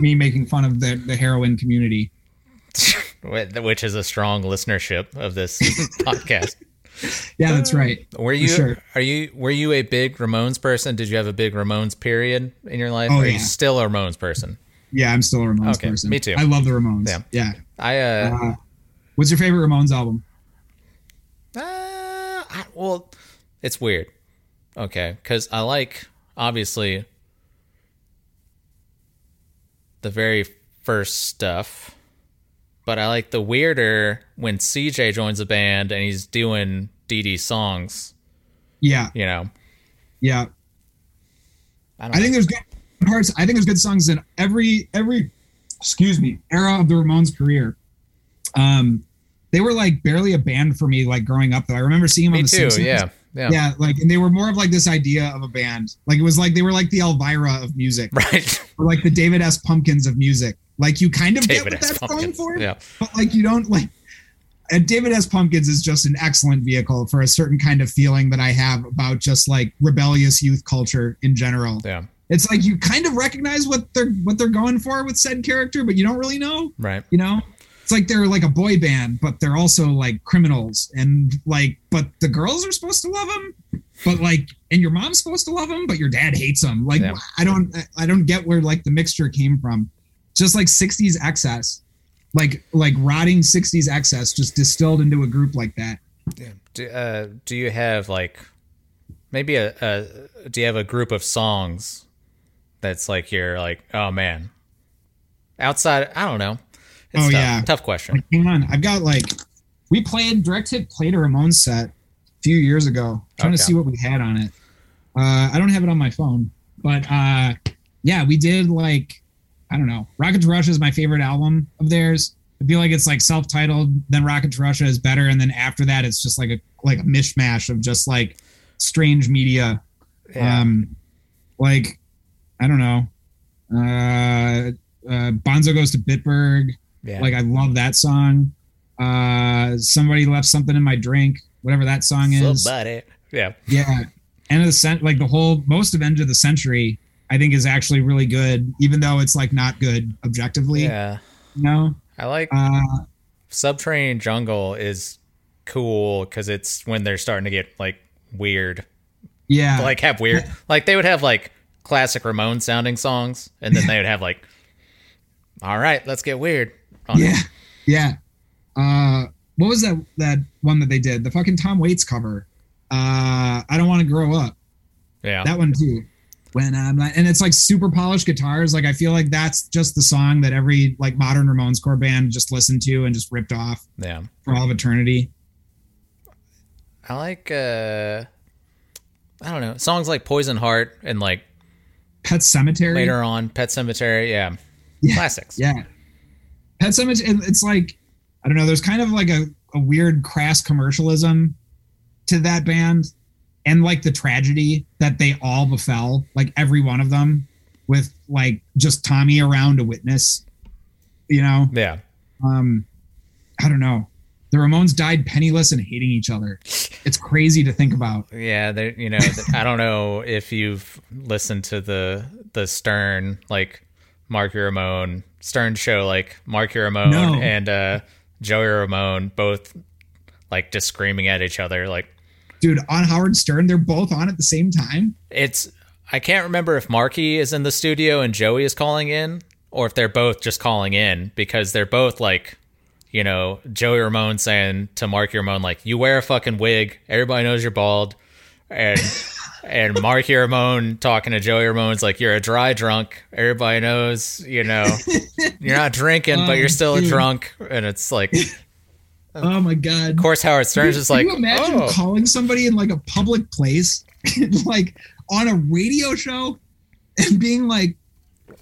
B: Me making fun of the, the heroin community. *laughs*
A: Which is a strong listenership of this *laughs* podcast.
B: Yeah, that's right.
A: Were you
B: sure.
A: are you were you a big Ramones person? Did you have a big Ramones period in your life?
B: Oh,
A: or are
B: yeah.
A: you still a Ramones person?
B: Yeah, I'm still a Ramones
A: Okay,
B: person.
A: me too.
B: I love the Ramones.
A: Yeah.
B: Yeah.
A: I uh,
B: Uh, what's your favorite Ramones album?
A: uh I, well, it's weird. Okay, cuz I like obviously the very first stuff, but I like the weirder when CJ joins the band and he's doing Dee songs,
B: Yeah,
A: you know.
B: yeah.
A: I don't
B: I think there's good parts. I think there's good songs in every every excuse me era of the Ramones career. Um, they were like barely a band for me like growing up though. I remember seeing them
A: Me
B: on the
A: too.
B: Simpsons.
A: Yeah. Yeah.
B: Yeah, like and they were more of like this idea of a band. Like it was like they were like the Elvira of music, *laughs*
A: Right.
B: or like the David S. Pumpkins of music. Like you kind of
A: David
B: get what that's going
A: Pumpkins.
B: for,
A: Yeah.
B: but like you don't like. And David S. Pumpkins is just an excellent vehicle for a certain kind of feeling that I have about just like rebellious youth culture in general
A: Yeah.
B: it's like you kind of recognize what they're what they're going for with said character, but you don't really know.
A: Right.
B: You know, it's like they're like a boy band, but they're also like criminals, and like, but the girls are supposed to love them, but like, and your mom's supposed to love them, but your dad hates them. Like,
A: Yeah.
B: I don't, I don't get where like the mixture came from. Just like '60s excess, like like rotting '60s excess, just distilled into a group like that.
A: Do, uh, do you have like maybe a, a do you have a group of songs that's like you're like oh man outside I don't know it's
B: Oh,
A: tough,
B: yeah.
A: tough question
B: hang on, I've got like we played direct hit played a Ramones set a few years ago. trying to see what we had on it. Uh, I don't have it on my phone, but uh, yeah, we did like I don't know. Rocket to Russia is my favorite album of theirs. I feel like it's like self-titled. Then Rocket to Russia is better, and then after that, it's just like a like a mishmash of just like strange media.
A: yeah.
B: Um, like I don't know. Uh, uh, Bonzo goes to Bitburg.
A: yeah
B: Like I love that song. Uh somebody left something in my drink, whatever that song is.
A: somebody yeah
B: Yeah. End of the cent like the whole most of end of the century, I think is actually really good, even though it's like not good objectively.
A: yeah
B: You know?
A: I like
B: Uh
A: Subterranean Jungle is cool because it's when they're starting to get like weird
B: yeah.
A: like have weird like they would have like classic Ramone sounding songs and then they would have like all right let's get weird on it.
B: yeah. Yeah. Uh what was that that one that they did? The fucking Tom Waits cover. Uh I don't want to grow up.
A: yeah
B: that one too when i'm like and it's like super polished guitars like i feel like that's just the song that every like modern ramones core band just listened to and just ripped off
A: yeah
B: for all of eternity
A: I like uh I don't know songs like Poison Heart and like
B: Pet Sematary
A: later on Pet Sematary. Yeah,
B: Yeah.
A: classics.
B: yeah Pet Sematary and it's like i don't know there's kind of like a, a weird crass commercialism to that band and like the tragedy that they all befell like every one of them with like just tommy around to witness you know
A: yeah.
B: um i don't know the ramones died penniless and hating each other it's crazy to think about
A: Yeah, they you know I don't know if you've listened to the the Stern like Marky Ramone Stern show like Marky Ramone
B: No.
A: and uh Joey Ramone both like just screaming at each other like
B: dude on howard stern they're both on at the same time
A: it's I can't remember if Marky is in the studio and Joey is calling in, or if they're both just calling in because they're both like, you know, Joey Ramone saying to Marky Ramone like, "You wear a fucking wig. Everybody knows you're bald," and *laughs* and Marky Ramone talking to Joey Ramone's like, "You're a dry drunk. Everybody knows, you know, *laughs* you're not drinking, but
B: Oh,
A: you're still a
B: dude.
A: drunk." And it's like, *laughs* Oh.
B: oh my god.
A: Of course, Howard Stern's just like,
B: Can you imagine
A: "Oh,
B: calling somebody in like a public place, *laughs* like on a radio show, and being like,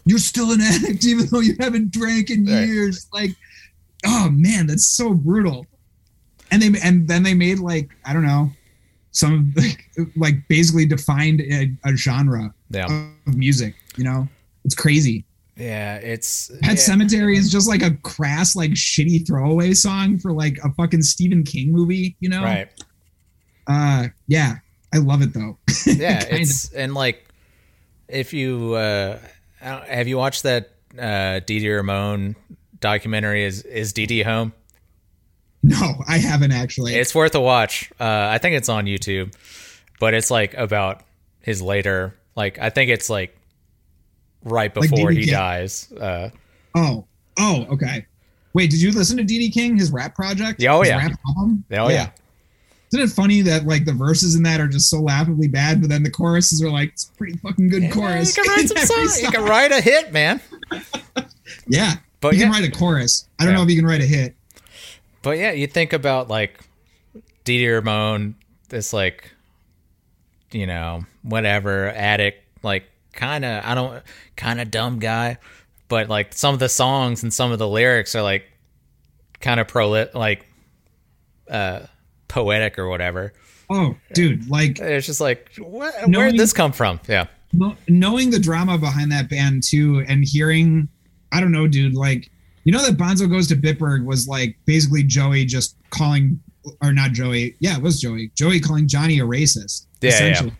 B: "You're still an addict, even though you haven't drank in
A: Right.
B: years." Like, oh man, that's so brutal. And they and then they made like I don't know, some like, like basically defined a, a genre
A: yeah,
B: of music. You know, it's crazy.
A: Yeah, it's
B: Pet
A: yeah,
B: Cemetery is just like a crass, like shitty throwaway song for like a fucking Stephen King movie. You know,
A: right."
B: uh, yeah, I love it though. *laughs*
A: yeah it's and like if you uh have you watched that uh Dee Dee Ramone documentary is is Dee Dee home
B: no, I haven't actually.
A: it's worth a watch uh I think it's on YouTube but it's like about his later like I think it's like right before
B: Dee Dee
A: he
B: King.
A: dies uh
B: oh, oh, okay. Wait, did you listen to Dee Dee King, his rap project?
A: Yeah, oh,
B: His
A: yeah.
B: rap album?
A: oh yeah
B: Isn't it funny that like the verses in that are just so laughably bad, but then the choruses are like it's a pretty fucking good
A: Yeah,
B: chorus. *laughs*
A: you can write some songs you can write a hit man *laughs*
B: Yeah,
A: but
B: you
A: yeah
B: can write a chorus. I don't
A: Yeah.
B: know if you can write a hit.
A: But yeah, you think about like Dee Dee Ramone, this like, you know, whatever addict, like kind of I don't kind of dumb guy, but like some of the songs and some of the lyrics are like kind of pro like uh poetic or whatever.
B: Oh, dude, like
A: It's just like what, where did this come from? Yeah,
B: knowing the drama behind that band too and hearing i don't know dude like you know that bonzo goes to bitburg was like basically joey just calling or not joey yeah it was joey joey calling johnny a racist
A: Yeah, yeah.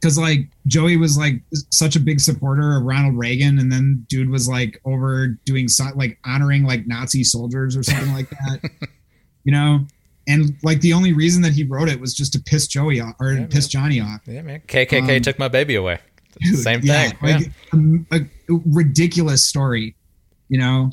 B: Because like joey was like such a big supporter of ronald reagan and then dude was like over doing so, like honoring like nazi soldiers or something like that *laughs* you know and like the only reason that he wrote it was just to piss joey off or
A: Yeah,
B: piss johnny off
A: yeah, man. KKK
B: Um,
A: took my baby away.
B: Dude,
A: Same
B: yeah,
A: thing.
B: Like A, a ridiculous story, you know.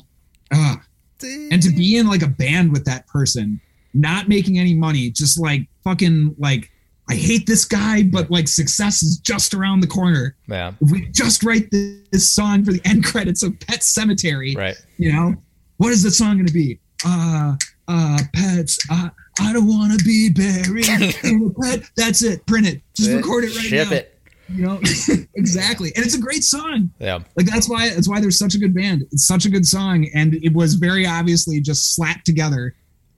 B: Ugh. And to be in like a band with that person, not making any money, just like fucking like I hate this guy, but like success is just around the corner.
A: yeah,
B: If we just write this, this song for the end credits of Pet Sematary,
A: right.
B: you know, what is the song going to be? Uh, uh, pets. Uh, I don't want to be buried *laughs* in a pet. That's it. Print it. Just record it right
A: Ship
B: now.
A: it.
B: You know, *laughs* exactly. And it's a great song.
A: Yeah,
B: Like that's why that's why there's such a good band. It's such a good song, and it was very obviously just slapped together.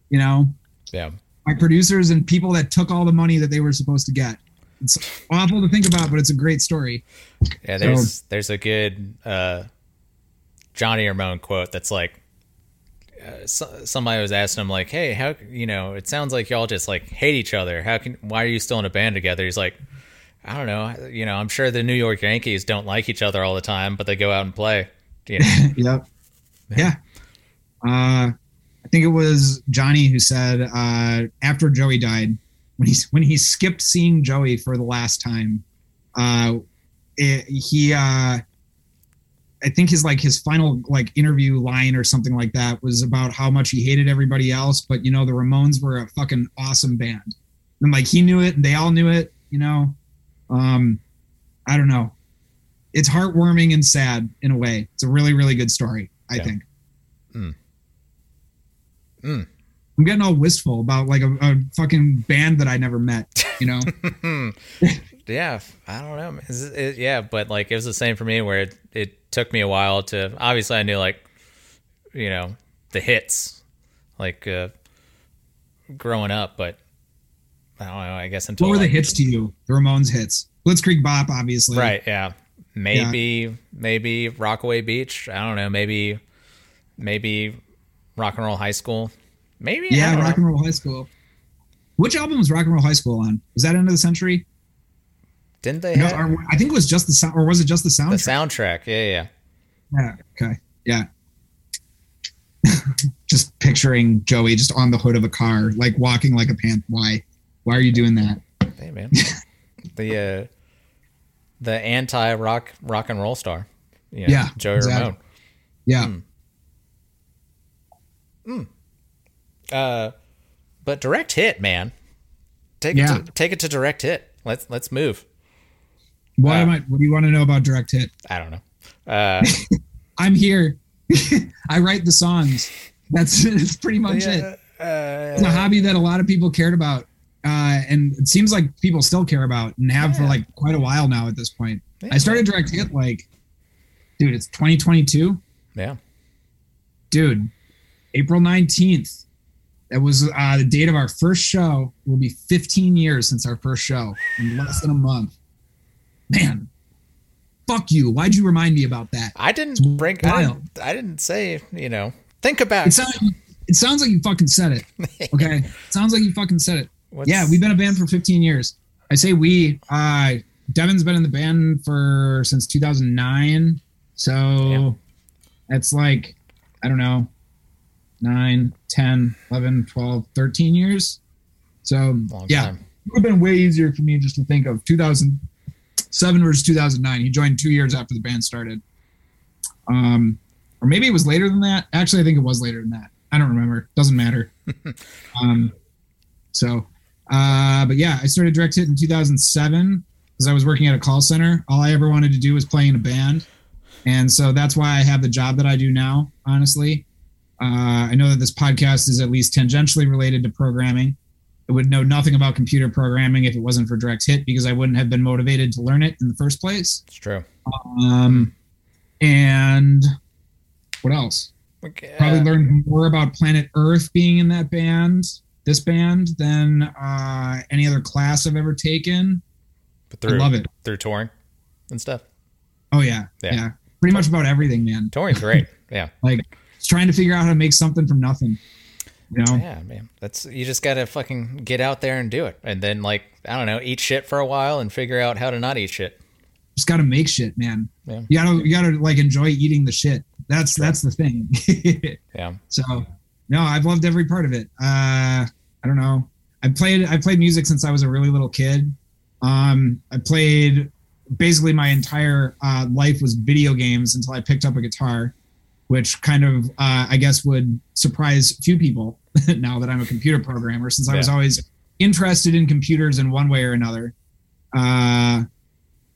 B: You know,
A: yeah.
B: By producers and people that took all the money that they were supposed to get. It's awful to think about, but it's a great story.
A: Yeah, there's there's a good uh, Johnny Ramone quote that's like uh, so, somebody was asking him like, "Hey, how you know? It sounds like y'all just like hate each other. How can? Why are you still in a band together?" He's like, "I don't know. You know, I'm sure the New York Yankees don't like each other all the time, but they go out and play. You know, *laughs*
B: yep. Yeah. Uh, I think it was Johnny who said uh, after Joey died, when he when he skipped seeing Joey for the last time, uh, it, he uh, I think his like his final like interview line or something like that was about how much he hated everybody else, but you know the Ramones were a fucking awesome band, and like he knew it, and they all knew it. You know, um, I don't know. It's heartwarming and sad in a way. It's a really really good story. I
A: Yeah.
B: think.
A: Mm. Mm.
B: I'm getting all wistful about like a, a fucking band that I never met. You know. *laughs*
A: yeah, I don't know. It, it- yeah, but like it was the same for me where it, it took me a while to. Obviously, I knew like, you know, the hits, like uh, growing up, but I don't know. I guess until
B: what were the hits to you? The Ramones hits. Blitzkrieg Bop, obviously.
A: right? Yeah, maybe maybe Rockaway Beach. I don't know. Maybe maybe Rock and Roll High School. Maybe
B: Yeah, Rock
A: know.
B: and Roll High School. Which album was Rock and Roll High School on? Was that End of the Century?
A: Didn't they
B: No,
A: have
B: I think it was just the sound, or was it just the soundtrack?
A: the soundtrack? Yeah, yeah.
B: Yeah. Okay. Yeah. *laughs* just picturing Joey just on the hood of a car, like walking like a pant. Why? Why are you doing that?
A: Hey man, *laughs* the uh, the anti rock rock and roll star. You know,
B: Yeah,
A: Joey
B: exactly.
A: Ramone.
B: Yeah.
A: Uh, but direct hit, man. Take
B: Yeah.
A: it to, take it to direct hit. let's let's move.
B: What
A: Uh,
B: am I? What do you want to know about Direct Hit?
A: I don't know. Uh, *laughs*
B: I'm here. *laughs* I write the songs. That's, *laughs* that's pretty much it.
A: uh,
B: It's a hobby that a lot of people cared about, uh, and it seems like people still care about and have for like quite a while now. At this point,
A: Yeah.
B: I started Direct Hit like, dude, it's 2022,
A: yeah.
B: dude. April 19th. That was uh, the date of our first show. It will be 15 years since our first show in less than a month. Man, fuck you. Why'd you remind me about that?
A: I didn't bring. I didn't, I didn't say. You know. Think about.
B: It sounds, it sounds like you fucking said it. *laughs* Okay. it sounds like you fucking said it.
A: what's-
B: Yeah, we've been a band for 15 years. I say we. Uh, Devin's been in the band for since 2009. So that's like, I don't know, 9, 10, 11, 12, 13 years. So
A: Long
B: yeah,
A: time.
B: it would have been way easier for me just to think of 2007 versus 2009. He joined two years after the band started. Um, or maybe it was later than that. Actually, I think it was later than that. I don't remember. Doesn't matter. *laughs* um, so, uh, but yeah, I started Direct Hit in 2007 because I was working at a call center. All I ever wanted to do was play in a band. And so that's why I have the job that I do now, honestly. Uh, I know that this podcast is at least tangentially related to programming. I would know nothing about computer programming if it wasn't for Direct Hit because I wouldn't have been motivated to learn it in the first place.
A: It's true.
B: Um, and what else?
A: Okay,
B: Probably learned more about Planet Earth being in that band, this band, than uh, any other class I've ever taken.
A: but
B: I
A: through,
B: love it.
A: through touring and stuff.
B: Oh yeah,
A: Yeah.
B: yeah, Pretty much about everything, man.
A: Touring's great. Yeah.
B: Like trying to figure out how to make something from nothing. You know?
A: Yeah, man. That's you just gotta fucking get out there and do it, and then like I don't know, eat shit for a while and figure out how to not eat shit.
B: Just got to make shit, man.
A: Yeah.
B: You gotta, you gotta like enjoy eating the shit. That's that's the thing. *laughs*
A: Yeah.
B: So no, I've loved every part of it. Uh, I don't know. I played I played music since I was a really little kid. Um, I played basically my entire uh, life was video games until I picked up a guitar, which kind of uh, I guess would surprise few people *laughs* now that I'm a computer programmer since I was always interested in computers in one way or another. Uh,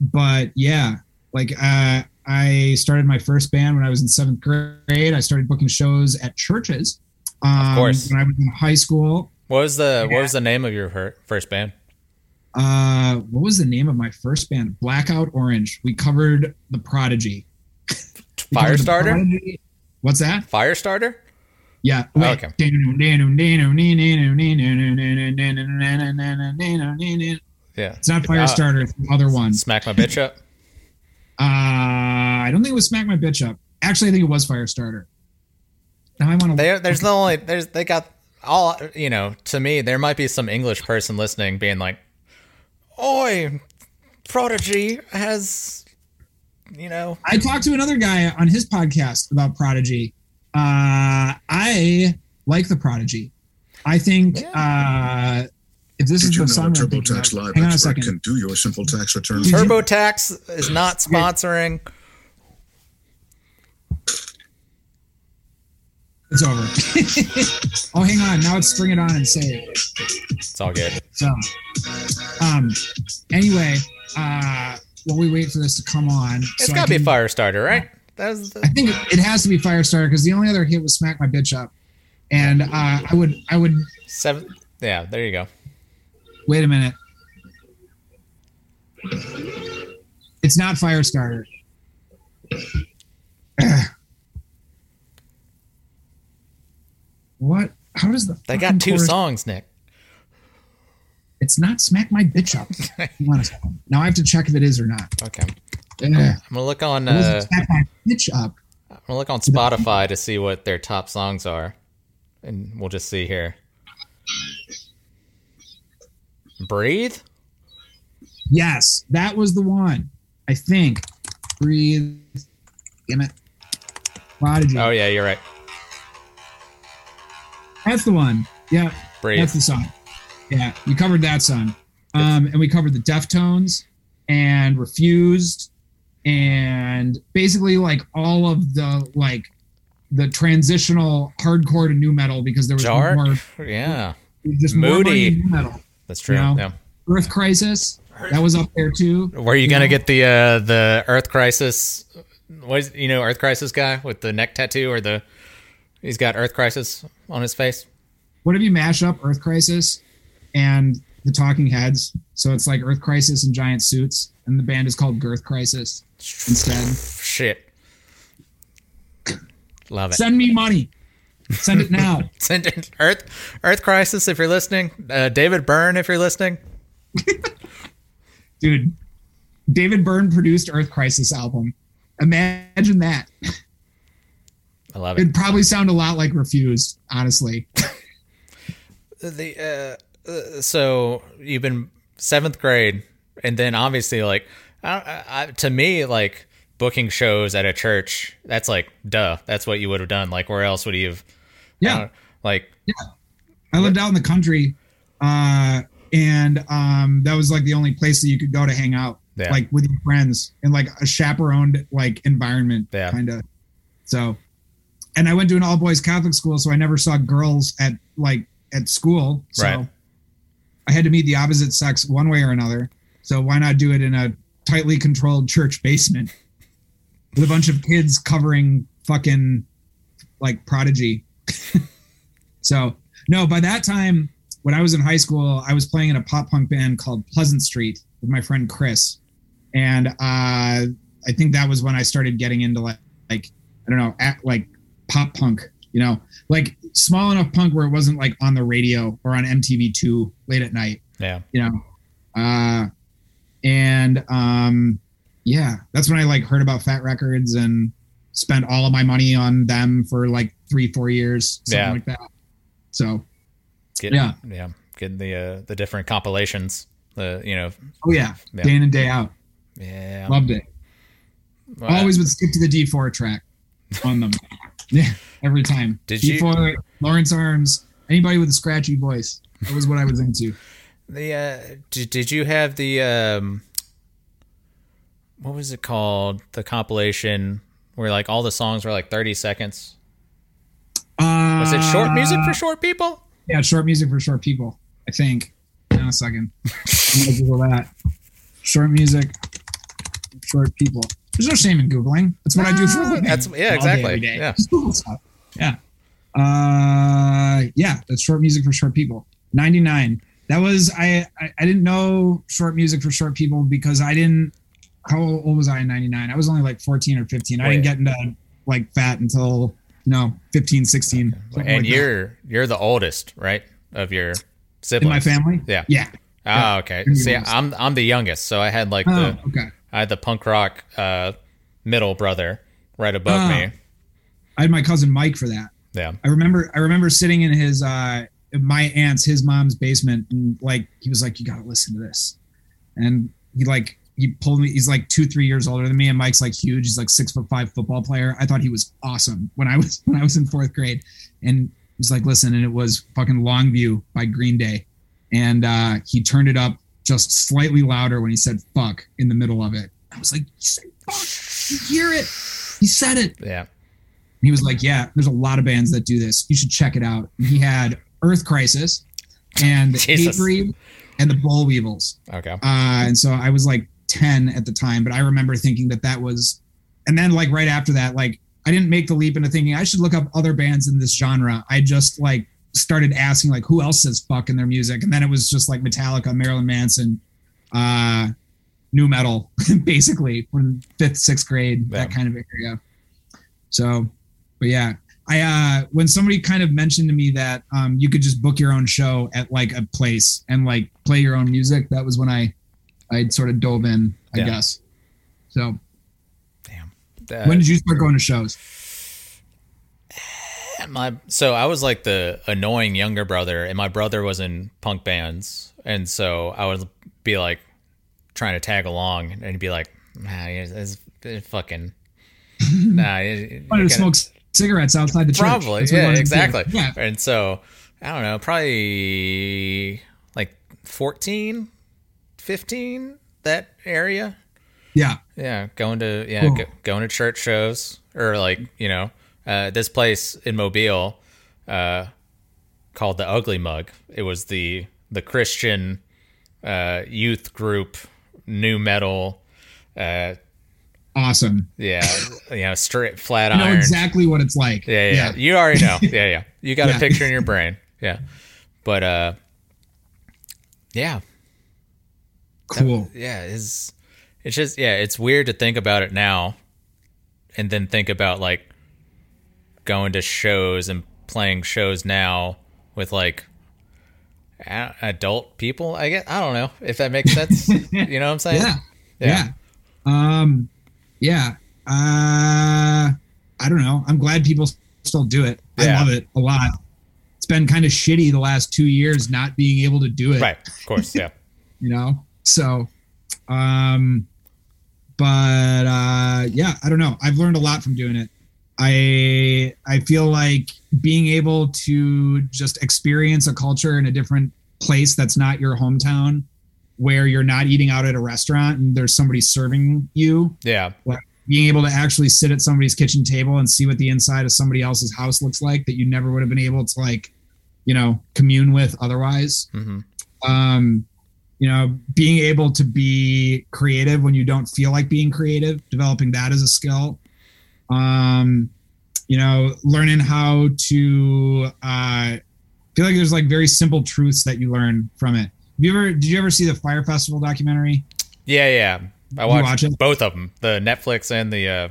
B: but yeah, like uh, I started my first band when I was in seventh grade. I started booking shows at churches. Um,
A: course.
B: When I was in high school.
A: What was the what was the name of your first band?
B: Uh, what was the name of my first band? Blackout Orange. We covered The Prodigy. *laughs* We covered The
A: Firestarter.
B: What's that?
A: Firestarter.
B: Yeah.
A: Oh,
B: Wait.
A: okay.
B: It's
A: Yeah.
B: not Firestarter. It's the other one.
A: Smack my bitch up.
B: Uh, I don't think it was Smack My Bitch Up. Actually, I think it was Firestarter. Now I want to.
A: There's the only there's they got all you know. To me, there might be some English person listening, being like, "Oi, Prodigy has, you know,
B: I talked to another guy on his podcast about Prodigy. Uh, I like the Prodigy. I think uh, if this
C: Did
B: is
C: you
B: the
C: know
B: song,
C: a
B: I'm thinking
C: TurboTax Live
B: hang on a
C: expert
B: second.
C: can do your simple tax return?
B: Did you-
A: TurboTax is not sponsoring."
B: It's over. *laughs* oh, hang on. Now it's bring it on and say it.
A: It's all good.
B: So, um, anyway, uh, while we wait for this to come on,
A: It's
B: so
A: gotta be
B: can-
A: Firestarter, right? That was
B: I think it has to be Firestarter because the only other hit was "Smack My Bitch Up," and uh, I would, I would
A: seven. Yeah, there you go.
B: wait a minute. It's not Firestarter. *clears throat* what? How does the
A: They got two
B: chorus-
A: songs, Nick.
B: It's not "Smack My Bitch Up." Hang on a second. Now I have to check if it is or not.
A: Okay,
B: Ugh.
A: I'm gonna look on. Uh,
B: "Smack My Bitch Up."
A: I'm gonna look on Spotify to see what their top songs are, and we'll just see here. Breathe.
B: Yes, that was the one. I think. Breathe. Damn it. Prodigy.
A: Oh yeah, you're right.
B: That's the one. Yeah,
A: Breathe.
B: that's the song. Yeah, we covered that son. Um, and we covered the Deftones and Refused and basically like all of the like the transitional hardcore to new metal because there was
A: Dark.
B: more
A: Yeah,
B: just
A: Moody.
B: new metal.
A: that's true.
B: You know?
A: Yeah.
B: Earth Crisis. That was up there too.
A: Were you gonna
B: know?
A: get the uh, the Earth Crisis? What is you know Earth Crisis guy with the neck tattoo or the he's got Earth Crisis on his face?
B: What if you mash up Earth Crisis and the Talking Heads? So it's like Earth Crisis in giant suits, and the band is called Girth Crisis instead.
A: Shit, love it.
B: Send me money. Send it now. *laughs*
A: Send it- Earth Earth Crisis if you're listening. Uh, David Byrne if you're listening. *laughs*
B: Dude, David Byrne produced Earth Crisis album. Imagine that.
A: I love it.
B: It'd probably sound a lot like Refused, honestly. *laughs*
A: the uh, uh, so you've been seventh grade, and then obviously like I, I, to me like booking shows at a church. That's like duh. That's what you would have done. Like where else would you have?
B: Yeah.
A: uh, like
B: I lived out in the country, uh, and um, that was like the only place that you could go to hang out,
A: Yeah.
B: like with your friends in like a chaperoned like environment,
A: Yeah.
B: kind of. So, and I went to an all boys Catholic school, so I never saw girls at like at school. So
A: Right.
B: I had to meet the opposite sex one way or another. So why not do it in a tightly controlled church basement with a bunch of kids covering fucking like prodigy? *laughs* so no, by that time, when I was in high school, I was playing in a pop punk band called Pleasant Street with my friend Chris, and uh, I think that was when I started getting into like, like I don't know, act like pop punk, you know, like small enough punk where it wasn't like on the radio or on MTV two late at night,
A: yeah,
B: you know, uh, and um, yeah, that's when I like heard about Fat Wreck Chords and spent all of my money on them for like three, four years, something
A: Yeah.
B: like that. So
A: getting,
B: Yeah.
A: yeah, getting the uh, the different compilations. The you know
B: Oh yeah,
A: Yeah.
B: day in and day out.
A: yeah.
B: Loved it.
A: Well,
B: Always would skip to the D4 track on them. *laughs* yeah, every time.
A: Did you-
B: D4, Lawrence Arms, anybody with a scratchy voice. That was what I was into. *laughs*
A: The uh, did, did you have the um, what was it called? The compilation where like all the songs were like thirty seconds.
B: Uh,
A: Was it short music for short people?
B: Yeah, short music for short people. I think. In a second. I'm gonna Google that. Short music, short people. There's no shame in googling. That's what I do for a living.
A: That's- yeah, exactly. Yeah.
B: Just Google stuff. Yeah. Uh, yeah, that's short music for short people. 99. That was I, I. I didn't know short music for short people because I didn't. How old was I in 99? I was only like 14 or 15. I didn't get into like fat until you know 15, 16. something
A: And
B: like
A: you're you're the oldest, right, of your siblings.
B: in my family.
A: Yeah.
B: Yeah.
A: Oh, okay. See. I'm I'm the youngest, so I had like
B: Oh,
A: the
B: okay.
A: I had the punk rock uh, middle brother right above
B: Oh.
A: me.
B: I had my cousin Mike for that.
A: Yeah.
B: I remember I remember sitting in his uh my aunt's his mom's basement and like he was like you got to listen to this. And he like he pulled me he's like 2 3 years older than me and Mike's like huge he's like 6 foot 5 football player. I thought he was awesome when I was *laughs* when I was in 4th grade and he's like listen and it was fucking Longview by Green Day and uh he turned it up just slightly louder when he said fuck in the middle of it. I was like he said fuck. You hear it. He said it.
A: Yeah.
B: He was like, "Yeah, there's a lot of bands that do this. You should check it out." And he had Earth Crisis and. *laughs* Hatebreed and the Bull Weevils.
A: Okay.
B: Uh, and so I was like 10 at the time, but I remember thinking that that was, and then like right after that, like I didn't make the leap into thinking I should look up other bands in this genre. I just like started asking like who else says fuck in their music, and then it was just like Metallica, Marilyn Manson, uh, new metal, *laughs* basically from fifth, sixth grade, that kind of area. So, but yeah, I uh when somebody kind of mentioned to me that um you could just book your own show at like a place and like play your own music, that was when I I sort of dove in, I
A: Yeah.
B: guess. So,
A: Damn. Uh,
B: when did you start going to shows? *sighs*
A: my so I was like the annoying younger brother, and my brother was in punk bands, and so I would be like trying to tag along, and he'd be like, "Nah, it's, it's, it's fucking *laughs* nah." you- you
B: Wanted to
A: gotta-
B: smoke c- cigarettes outside the church.
A: Probably, yeah,
B: wanted to do.
A: exactly.
B: Yeah,
A: And so, I don't know, probably like 14, 15, that area.
B: yeah.
A: Yeah, going to yeah,
B: Cool.
A: go, going to church shows or like you know, uh, this place in Mobile, uh, called the Ugly Mug. It was the the Christian uh, youth group, new metal.
B: Awesome.
A: yeah, you know, straight flat
B: I know
A: iron.
B: exactly what it's like.
A: Yeah, yeah, You already know. *laughs* Yeah, yeah. You got
B: Yeah.
A: a picture in your brain. Yeah. But uh yeah.
B: Cool.
A: Yeah, is it's just yeah, it's weird to think about it now and then think about like going to shows and playing shows now with like adult people. I guess I don't know if that makes sense. *laughs* you know what I'm saying?
B: Yeah.
A: Yeah.
B: Yeah. Um yeah. Uh I don't know. I'm glad people still do it.
A: Yeah.
B: I love it a lot. It's been kind of shitty the last 2 years not being able to do it,
A: Right. Of course. Yeah. *laughs*
B: you know. So um but uh yeah, I don't know. I've learned a lot from doing it. I I feel like being able to just experience a culture in a different place that's not your hometown where you're not eating out at a restaurant and there's somebody serving you.
A: Yeah.
B: Like being able to actually sit at somebody's kitchen table and see what the inside of somebody else's house looks like that you never would have been able to like you know commune with otherwise.
A: Hmm
B: um you know being able to be creative when you don't feel like being creative developing that as a skill. Um you know learning how to uh feel like there's like very simple truths that you learn from it you ever did you ever see the fire festival documentary
A: Yeah, yeah. I watched
B: watch
A: both of them, the Netflix and the uh,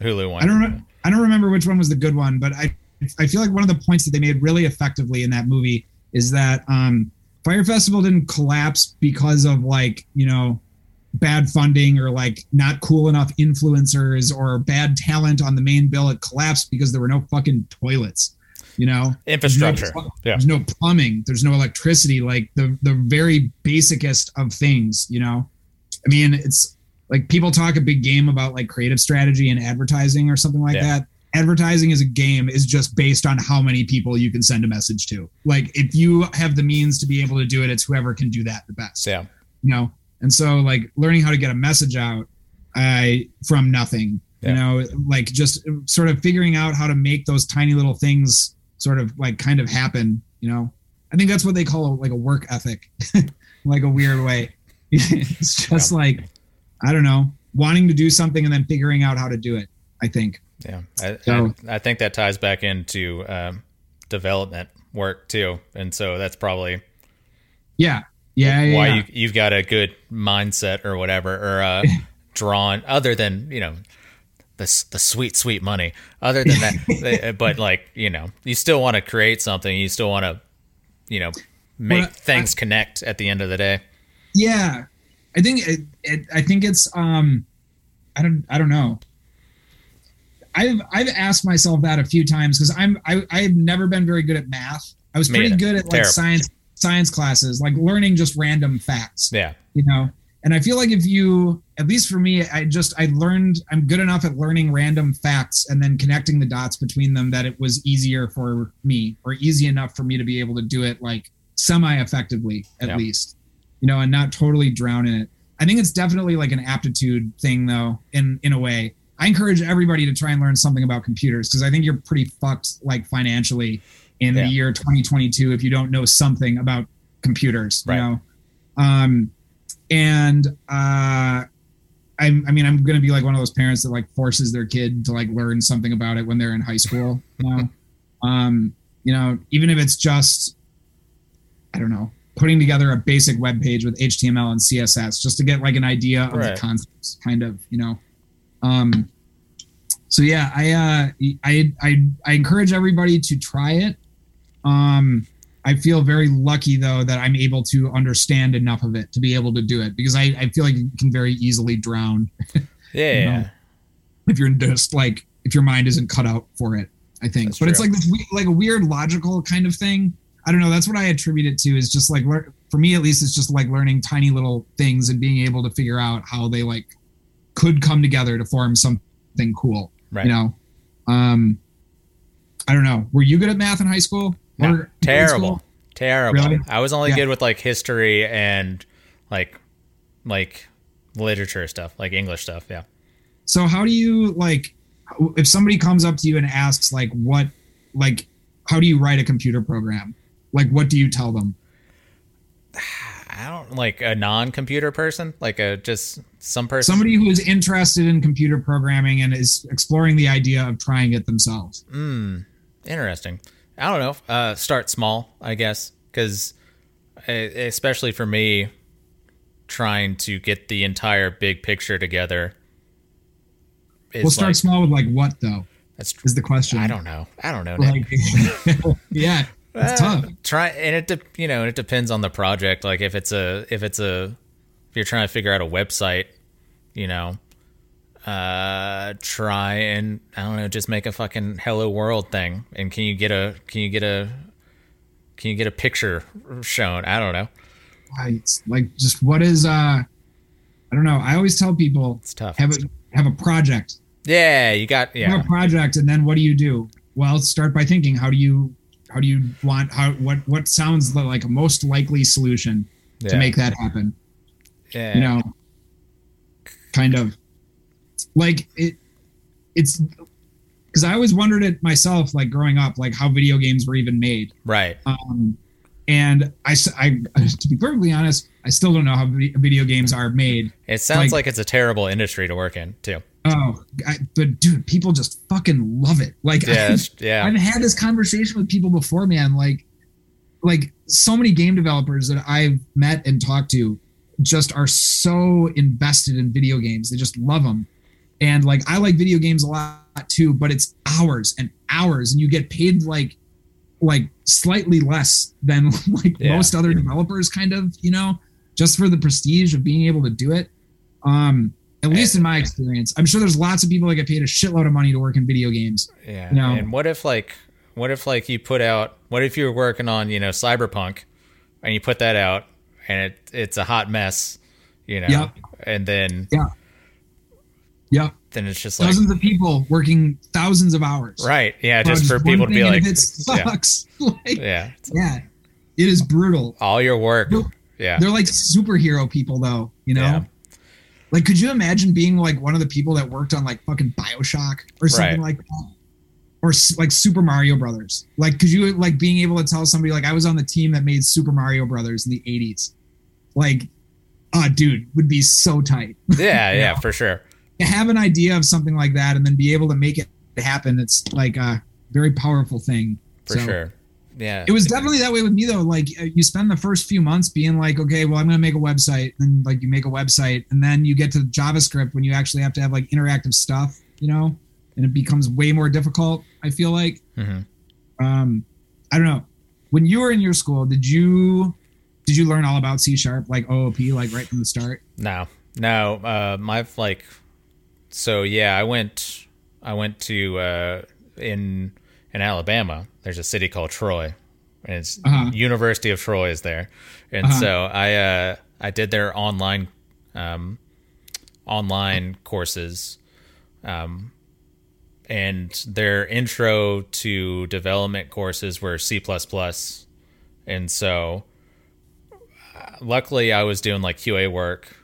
A: Hulu one.
B: I don't re- I don't remember which one was the good one, but I I feel like one of the points that they made really effectively in that movie is that um, Fire Festival didn't collapse because of like you know bad funding or like not cool enough influencers or bad talent on the main bill. It collapsed because there were no fucking toilets. You know,
A: Infrastructure.
B: There's no,
A: Yeah.
B: there's no plumbing. There's no electricity. Like the the very basicest of things. You know, I mean, it's like people talk a big game about like creative strategy and advertising or something like
A: Yeah.
B: that. Advertising as a game is just based on how many people you can send a message to. Like if you have the means to be able to do it, it's whoever can do that the best
A: Yeah.
B: you know and so like learning how to get a message out i from nothing
A: Yeah.
B: you know like just sort of figuring out how to make those tiny little things sort of like kind of happen you know? I think that's what they call a, like a work ethic *laughs* like a weird way. *laughs* It's just like i don't know wanting to do something and then figuring out how to do it i think.
A: Yeah, I,
B: So-
A: I, I think that ties back into um, development work too, and so that's probably
B: yeah. Yeah yeah,
A: why
B: yeah.
A: you you've got a good mindset or whatever, or uh, *laughs* drawn other than you know the the sweet sweet money. Other than that, *laughs* but like you know, you still want to create something. You still want to you know make
B: Well, I-
A: things connect at the end of the day.
B: yeah i think it, it i think it's um i don't i don't know i've i've asked myself that a few times because i'm I, i've never been very good at math i was
A: Me
B: pretty
A: neither.
B: good at like
A: Terrible.
B: science science classes like learning just random facts
A: Yeah,
B: you know and i feel like if you at least for me i just i learned i'm good enough at learning random facts and then connecting the dots between them that it was easier for me or easy enough for me to be able to do it like semi effectively at
A: Yeah.
B: least you know and not totally drown in it i think it's definitely like an aptitude thing though in in a way i encourage everybody to try and learn something about computers because i think you're pretty fucked like financially in
A: Yeah.
B: the year 2022 if you don't know something about computers
A: Right.
B: you know um and uh I, I mean, I'm gonna be like one of those parents that like forces their kid to like learn something about it when they're in high school. You know, *laughs* um, you know, even if it's just, I don't know, putting together a basic web page with HTML and CSS just to get like an idea of
A: Right.
B: the concepts, kind of, you know. Um, so yeah, I uh, I I I encourage everybody to try it. Um, I feel very lucky though that I'm able to understand enough of it to be able to do it because I, I feel like you can very easily drown *laughs*
A: yeah,
B: You know, if you're just like if your mind isn't cut out for it. I think,
A: That's
B: but it's like this like a weird logical kind of thing. I don't know. That's what I attribute it to. Is just like for me at least, it's just like learning tiny little things and being able to figure out how they like could come together to form something cool.
A: right.
B: You know, um, I don't know. Were you good at math in high school?
A: No, terrible, terrible.
B: Really?
A: I was only
B: Yeah.
A: good with like history and like like literature stuff, like English stuff. Yeah.
B: So how do you like if somebody comes up to you and asks like what like how do you write a computer program? Like what do you tell them? *sighs*
A: I don't like a non-computer person, like a just some person.
B: Somebody who is interested in computer programming and is exploring the idea of trying it themselves.
A: Mm, interesting. I don't know. Uh, start small, I guess, because especially for me, trying to get the entire big picture together. is
B: We'll start
A: like-
B: small with like what though?
A: That's
B: Is the question.
A: I don't know. I don't know.
B: Like, *laughs* yeah, it's
A: Uh,
B: tough.
A: Try and it de- you know it depends on the project. Like if it's a if it's a if you're trying to figure out a website, you know, uh, try and I don't know, just make a fucking hello world thing. And can you get a can you get a can you get a picture shown? I don't know.
B: It's like just what is uh I don't know. I always tell people
A: It's tough.
B: have a have a project.
A: Yeah, you got
B: Have
A: yeah
B: a project and then what do you do? Well, start by thinking how do you how do you want how what what sounds like a most likely solution
A: yeah.
B: to make that happen?
A: yeah.
B: You know, kind of like it it's because I always wondered it myself, like growing up, like how video games were even made.
A: right.
B: Um, and I, *laughs* to be perfectly honest, I still don't know how video games are made.
A: It sounds
B: like-
A: like it's a terrible industry to work in too.
B: Oh, I, but dude, people just fucking love it. Like,
A: Yeah,
B: I've,
A: yeah.
B: I've had this conversation with people before, man. Like, like so many game developers that I've met and talked to just are so invested in video games. They just love them. And like, I like video games a lot too, but it's hours and hours, and you get paid like, like slightly less than *laughs* like
A: Yeah.
B: most other developers, kind of, you know, just for the prestige of being able to do it. Um, at least in my experience, I'm sure there's lots of people that get paid a shitload of money to work in video games.
A: Yeah.
B: No.
A: And what if like what if like you put out what if you were working on, you know, Cyberpunk and you put that out and it it's a hot mess, you know. And then
B: Yeah. Yeah.
A: then it's just like
B: Thousands of people working thousands of hours.
A: right. Yeah,
B: on
A: just for people to be like
B: it *laughs* sucks. *laughs* like,
A: yeah.
B: yeah. It is brutal.
A: All your work. Yeah.
B: They're like superhero people though, you know?
A: Yeah.
B: Like could you imagine being like one of the people that worked on like fucking BioShock or something
A: Right.
B: like that? Or like Super Mario Brothers. Like could you like being able to tell somebody like I was on the team that made Super Mario Brothers in the 80s. Like ah dude, would be so tight. *laughs*
A: Yeah, yeah,
B: Yeah.
A: for sure.
B: To have an idea of something like that and then be able to make it happen it's like a very powerful thing
A: For
B: So,
A: sure. Yeah.
B: it was definitely that way with me though like uh, you spend the first few months being like okay well i'm gonna make a website and like you make a website and then you get to javascript when you actually have to have like interactive stuff you know and it becomes way more difficult i feel like
A: Mhm.
B: um i don't know when you were in your school did you did you learn all about c sharp like oop like right from the start
A: No, no. Uh, my like, so yeah, I went, I went to uh, in in Alabama. There's a city called Troy, and it's
B: Uh-huh.
A: University of Troy is there, and
B: Uh-huh.
A: so I uh, I did their online um, online courses, um, and their intro to development courses were C and so luckily I was doing like QA work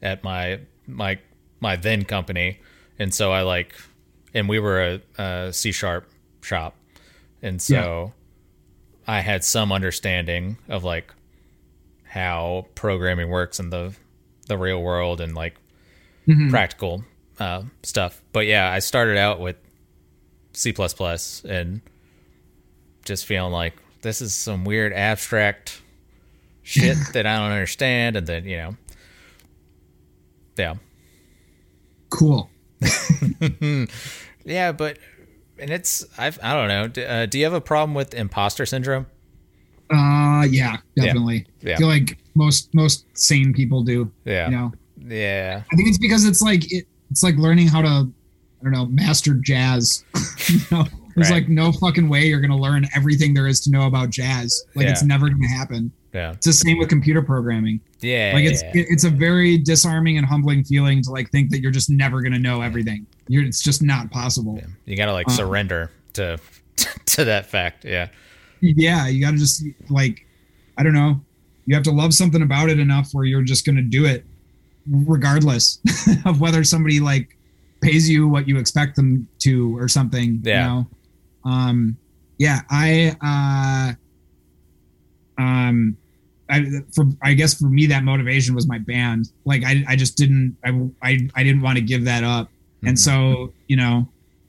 A: at my my my then company, and so I like, and we were a, a C sharp shop, and so I had some understanding of like how programming works in the the real world and like practical uh, stuff. But yeah, I started out with C and just feeling like this is some weird abstract shit *laughs* that I don't understand, and then you know, yeah,
B: cool *laughs*
A: yeah, but and it's I've I don't know. D- Uh, do you have a problem with imposter syndrome?
B: Uh, yeah, definitely.
A: Yeah.
B: I feel like most most sane people do.
A: Yeah,
B: You know,
A: yeah,
B: I think it's because it's like it, it's like learning how to, I don't know, master jazz. *laughs* you know, there's
A: Right.
B: like no fucking way you're gonna learn everything there is to know about jazz. Like it's never gonna happen.
A: Yeah,
B: It's the same with computer programming.
A: yeah.
B: Like it's
A: yeah.
B: it's a very disarming and humbling feeling to like think that you're just never gonna know everything. You're it's just not possible.
A: Yeah. You gotta like
B: Uh,
A: surrender to *laughs* to that fact. Yeah,
B: yeah you gotta just like i don't know you have to love something about it enough where you're just gonna do it regardless *laughs* of whether somebody like pays you what you expect them to or something
A: Yeah.
B: you know um yeah i uh um I for I guess for me that motivation was my band. Like I I just didn't I I, I didn't want to give that up. And so, you know,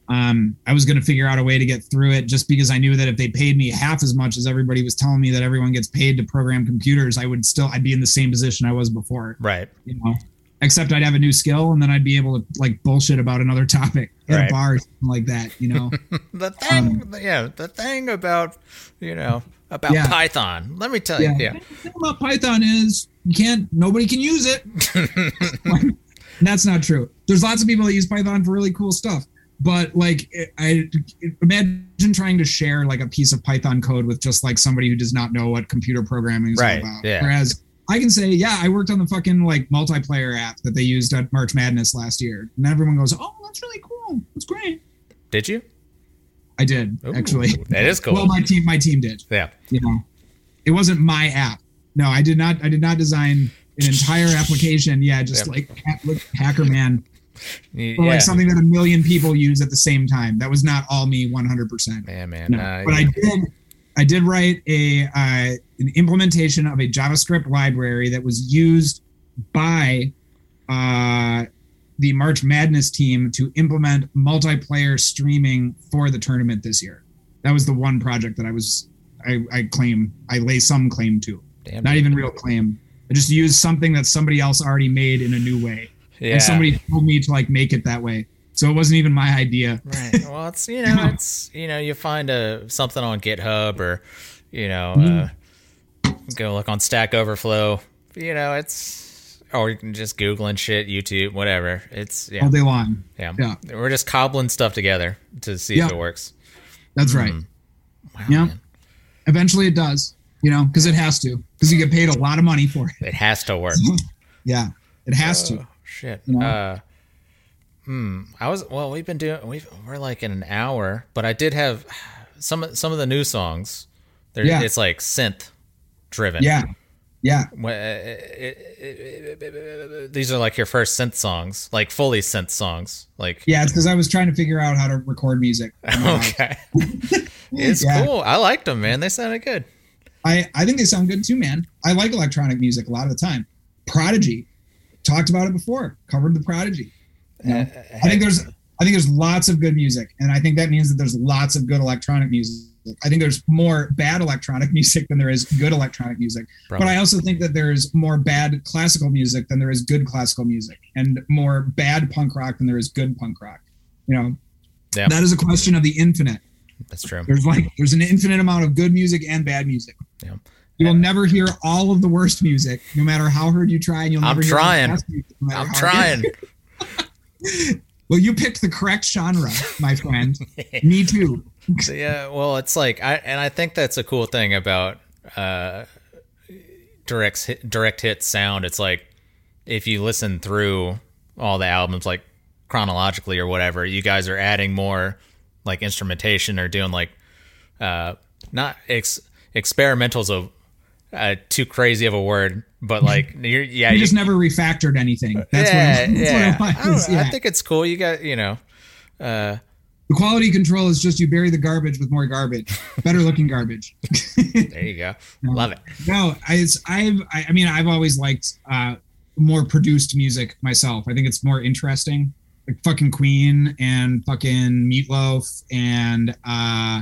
B: um, I was going to figure out a way to get through it just because I knew that if they paid me half as much as everybody was telling me that everyone gets paid to program computers, I would still, I'd be in the same position I was before,
A: Right.
B: you know, except I'd have a new skill and then I'd be able to like bullshit about another *laughs* topic at
A: Right.
B: a bar or something like that, you know? *laughs*
A: The thing, yeah, the thing about you know about
B: Yeah.
A: Python. Let me tell you. Yeah.
B: The thing about Python is you can't, nobody can use it. *laughs* *laughs* That's not true. There's lots of people that use Python for really cool stuff. But like, I imagine trying to share like a piece of Python code with just like somebody who does not know what computer programming is all
A: Right,
B: about.
A: yeah.
B: Whereas I can say, yeah, I worked on the fucking like multiplayer app that they used at March Madness last year, and everyone goes, "Oh, that's really cool. That's great."
A: Did you?
B: I did
A: Ooh,
B: actually.
A: that is cool.
B: Well, my team, my team did.
A: yeah.
B: you know it wasn't my app no i did not i did not design an entire application yeah just
A: Yep.
B: like hack- like hacker man or
A: yeah.
B: like something that a million people use at the same time that was not all me 100%
A: Man, man.
B: no.
A: uh,
B: but i did i did write a uh, an implementation of a javascript library that was used by uh the march madness team to implement multiplayer streaming for the tournament this year that was the one project that i was i, I claim i lay some claim to
A: damn,
B: not
A: dude.
B: even real claim i just used something that somebody else already made in a new way
A: Yeah.
B: and somebody told me to like make it that way so it wasn't even my idea
A: Right. *laughs* Well, it's you know, it's you know, you find a something on GitHub or you know,
B: Mm-hmm.
A: uh, go look on Stack Overflow. You know, it's or you can just Google and shit, YouTube, whatever. It's yeah,
B: all day long
A: yeah.
B: yeah.
A: We're just cobbling stuff together to see
B: Yeah.
A: if it works.
B: that's right
A: Wow,
B: Yeah.
A: man.
B: eventually it does you know because it has to because you get paid a lot of money for it
A: It has to work. *laughs*
B: yeah it has to
A: Oh, shit.
B: You know?
A: Uh, hmm. I was well. We've been doing. We've we're like in an hour, but I did have *sighs* some some of the new songs.
B: Yeah.
A: It's like synth driven.
B: yeah yeah
A: uh, These are like your first synth songs, like fully synth songs. Like
B: yeah it's because i was trying to figure out how to record music
A: okay, it's
B: Yeah.
A: cool. I liked them, man. They sounded good.
B: I, I think they sound good too, man. I like electronic music a lot of the time. Prodigy, talked about it before, covered the Prodigy. You know? I think there's I think there's lots of good music, and I think that means that there's lots of good electronic music. I think there's more bad electronic music than there is good electronic music.
A: Probably.
B: But I also think that there's more bad classical music than there is good classical music, and more bad punk rock than there is good punk rock. You know,
A: Yeah.
B: that is a question of the infinite.
A: That's true.
B: There's like there's an infinite amount of good music and bad music.
A: Yeah.
B: You will never hear all of the worst music, no matter how hard you try, and you'll
A: I'm
B: never hear all the
A: trying.
B: best music, no
A: I'm trying. *laughs*
B: Well, you picked the correct genre, my friend. *laughs* Me too.
A: So, yeah, well, it's like I and I think that's a cool thing about uh, direct hit, direct hit sound. It's like if you listen through all the albums, like chronologically or whatever, you guys are adding more like instrumentation or doing like uh, not ex- experimentals of uh, too crazy of a word, but *laughs* like you're yeah
B: You
A: you-
B: just never refactored anything. That's
A: yeah
B: what, I'm, that's
A: yeah.
B: what
A: I,
B: it
A: don't
B: was.
A: I
B: Yeah.
A: think it's cool. You got you know. Uh,
B: the quality control is just you bury the garbage with more garbage, better looking garbage.
A: there you go. *laughs* Love it.
B: No, I, it's, I've, I, I mean, I've always liked uh, more produced music myself. I think it's more interesting. Like fucking Queen and fucking Meatloaf and uh,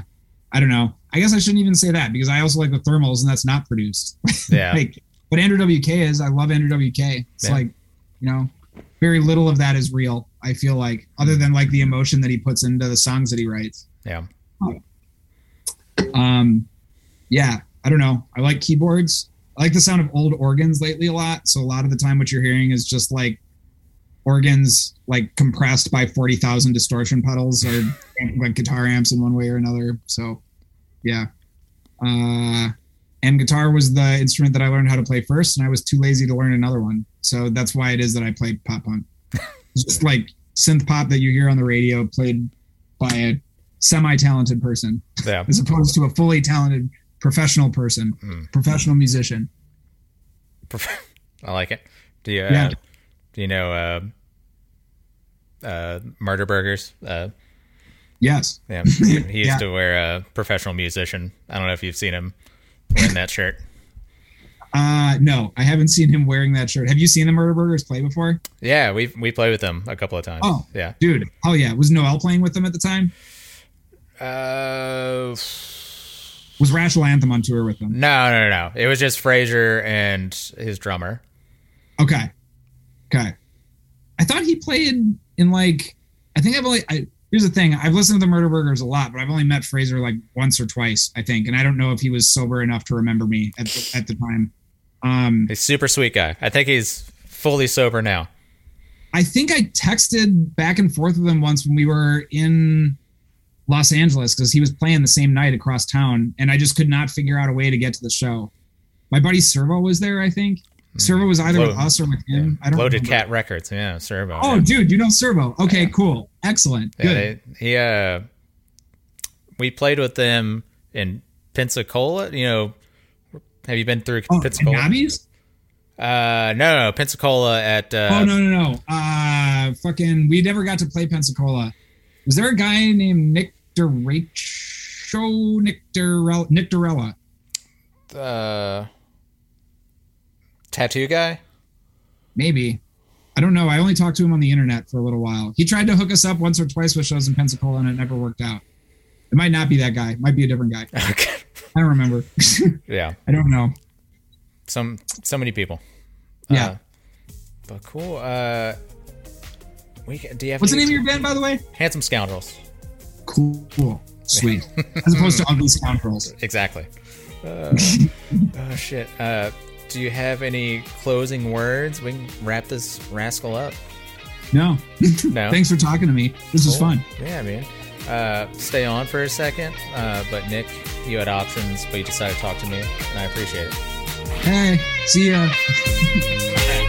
B: I don't know. I guess I shouldn't even say that because I also like the Thermals and that's not produced. *laughs*
A: Yeah.
B: like, but Andrew WK is. I love Andrew WK. It's
A: Yeah.
B: like, you know, very little of that is real. I feel like, other than like the emotion that he puts into the songs that he writes.
A: Yeah.
B: Um, yeah, I don't know. I like keyboards. I like the sound of old organs lately a lot. So a lot of the time, what you're hearing is just like organs like compressed by forty thousand distortion pedals or like guitar amps in one way or another. So, yeah. Uh, and guitar was the instrument that I learned how to play first, and I was too lazy to learn another one. So that's why it is that I played pop punk. *laughs* It's just like synth pop that you hear on the radio played by a semi-talented person
A: Yeah. *laughs*
B: as opposed to a fully talented professional person,
A: Mm.
B: professional musician. *laughs*
A: I like it. Do you? Uh,
B: Yeah.
A: Do you know uh, uh, Murderburgers? Uh,
B: Yes.
A: yeah, he used *laughs*
B: Yeah.
A: to wear a professional musician. I don't know if you've seen him wearing that shirt.
B: Uh, no, I haven't seen him wearing that shirt. Have you seen the Murderburgers play before?
A: Yeah, we we played with them a couple of times.
B: Oh.
A: yeah.
B: Dude, oh yeah. Was Noel playing with them at the time?
A: Uh,
B: Was Rachel Anthem on tour with them?
A: no, no, no, no. It was just Fraser and his drummer.
B: Okay. Okay. I thought he played in like I think I've only I, here's the thing, I've listened to the Murderburgers a lot, but I've only met Fraser like once or twice, I think, and I don't know if he was sober enough to remember me at the, at the time. Um
A: He's a super sweet guy. I think he's fully sober now.
B: I think I texted back and forth with him once when we were in Los Angeles because he was playing the same night across town, and I just could not figure out a way to get to the show. My buddy Servo was there, I think. Servo was either with us or with him. I don't know.
A: Loaded
B: remember.
A: Cat Records. Yeah, Servo.
B: Oh,
A: yeah.
B: dude, you know Servo. Okay, cool. Excellent.
A: Yeah,
B: Good.
A: he uh, we played with them in Pensacola. You know, have you been through
B: oh,
A: Pensacola?
B: Nobby's?
A: Uh, no, no, Pensacola at uh,
B: oh, no, no, no. Uh, fucking, we never got to play Pensacola. Was there a guy named Nick DeRacho? Nick, Durell- Nick Durella?
A: uh, tattoo guy.
B: Maybe. I don't know. I only talked to him on the internet for a little while. He tried to hook us up once or twice with shows in Pensacola, and it never worked out. It might not be that guy. It might be a different guy. *laughs*
A: Okay.
B: I don't remember. *laughs*
A: Yeah,
B: I don't know.
A: some so many people.
B: Yeah.
A: Uh, but cool. Uh, we do you have
B: What's the name of your band, by the way?
A: Handsome Scoundrels?
B: Cool. Cool. *laughs* Sweet. As opposed to Ugly Scoundrels.
A: Exactly. Uh, oh shit. Uh, do you have any closing words? We can wrap this rascal up.
B: No.
A: No.
B: Thanks for talking to me. This was fun.
A: Yeah, man. Uh, stay on for a second. Uh, but Nick, you had options, but you decided to talk to me, and I appreciate it.
B: Hey, see ya. *laughs*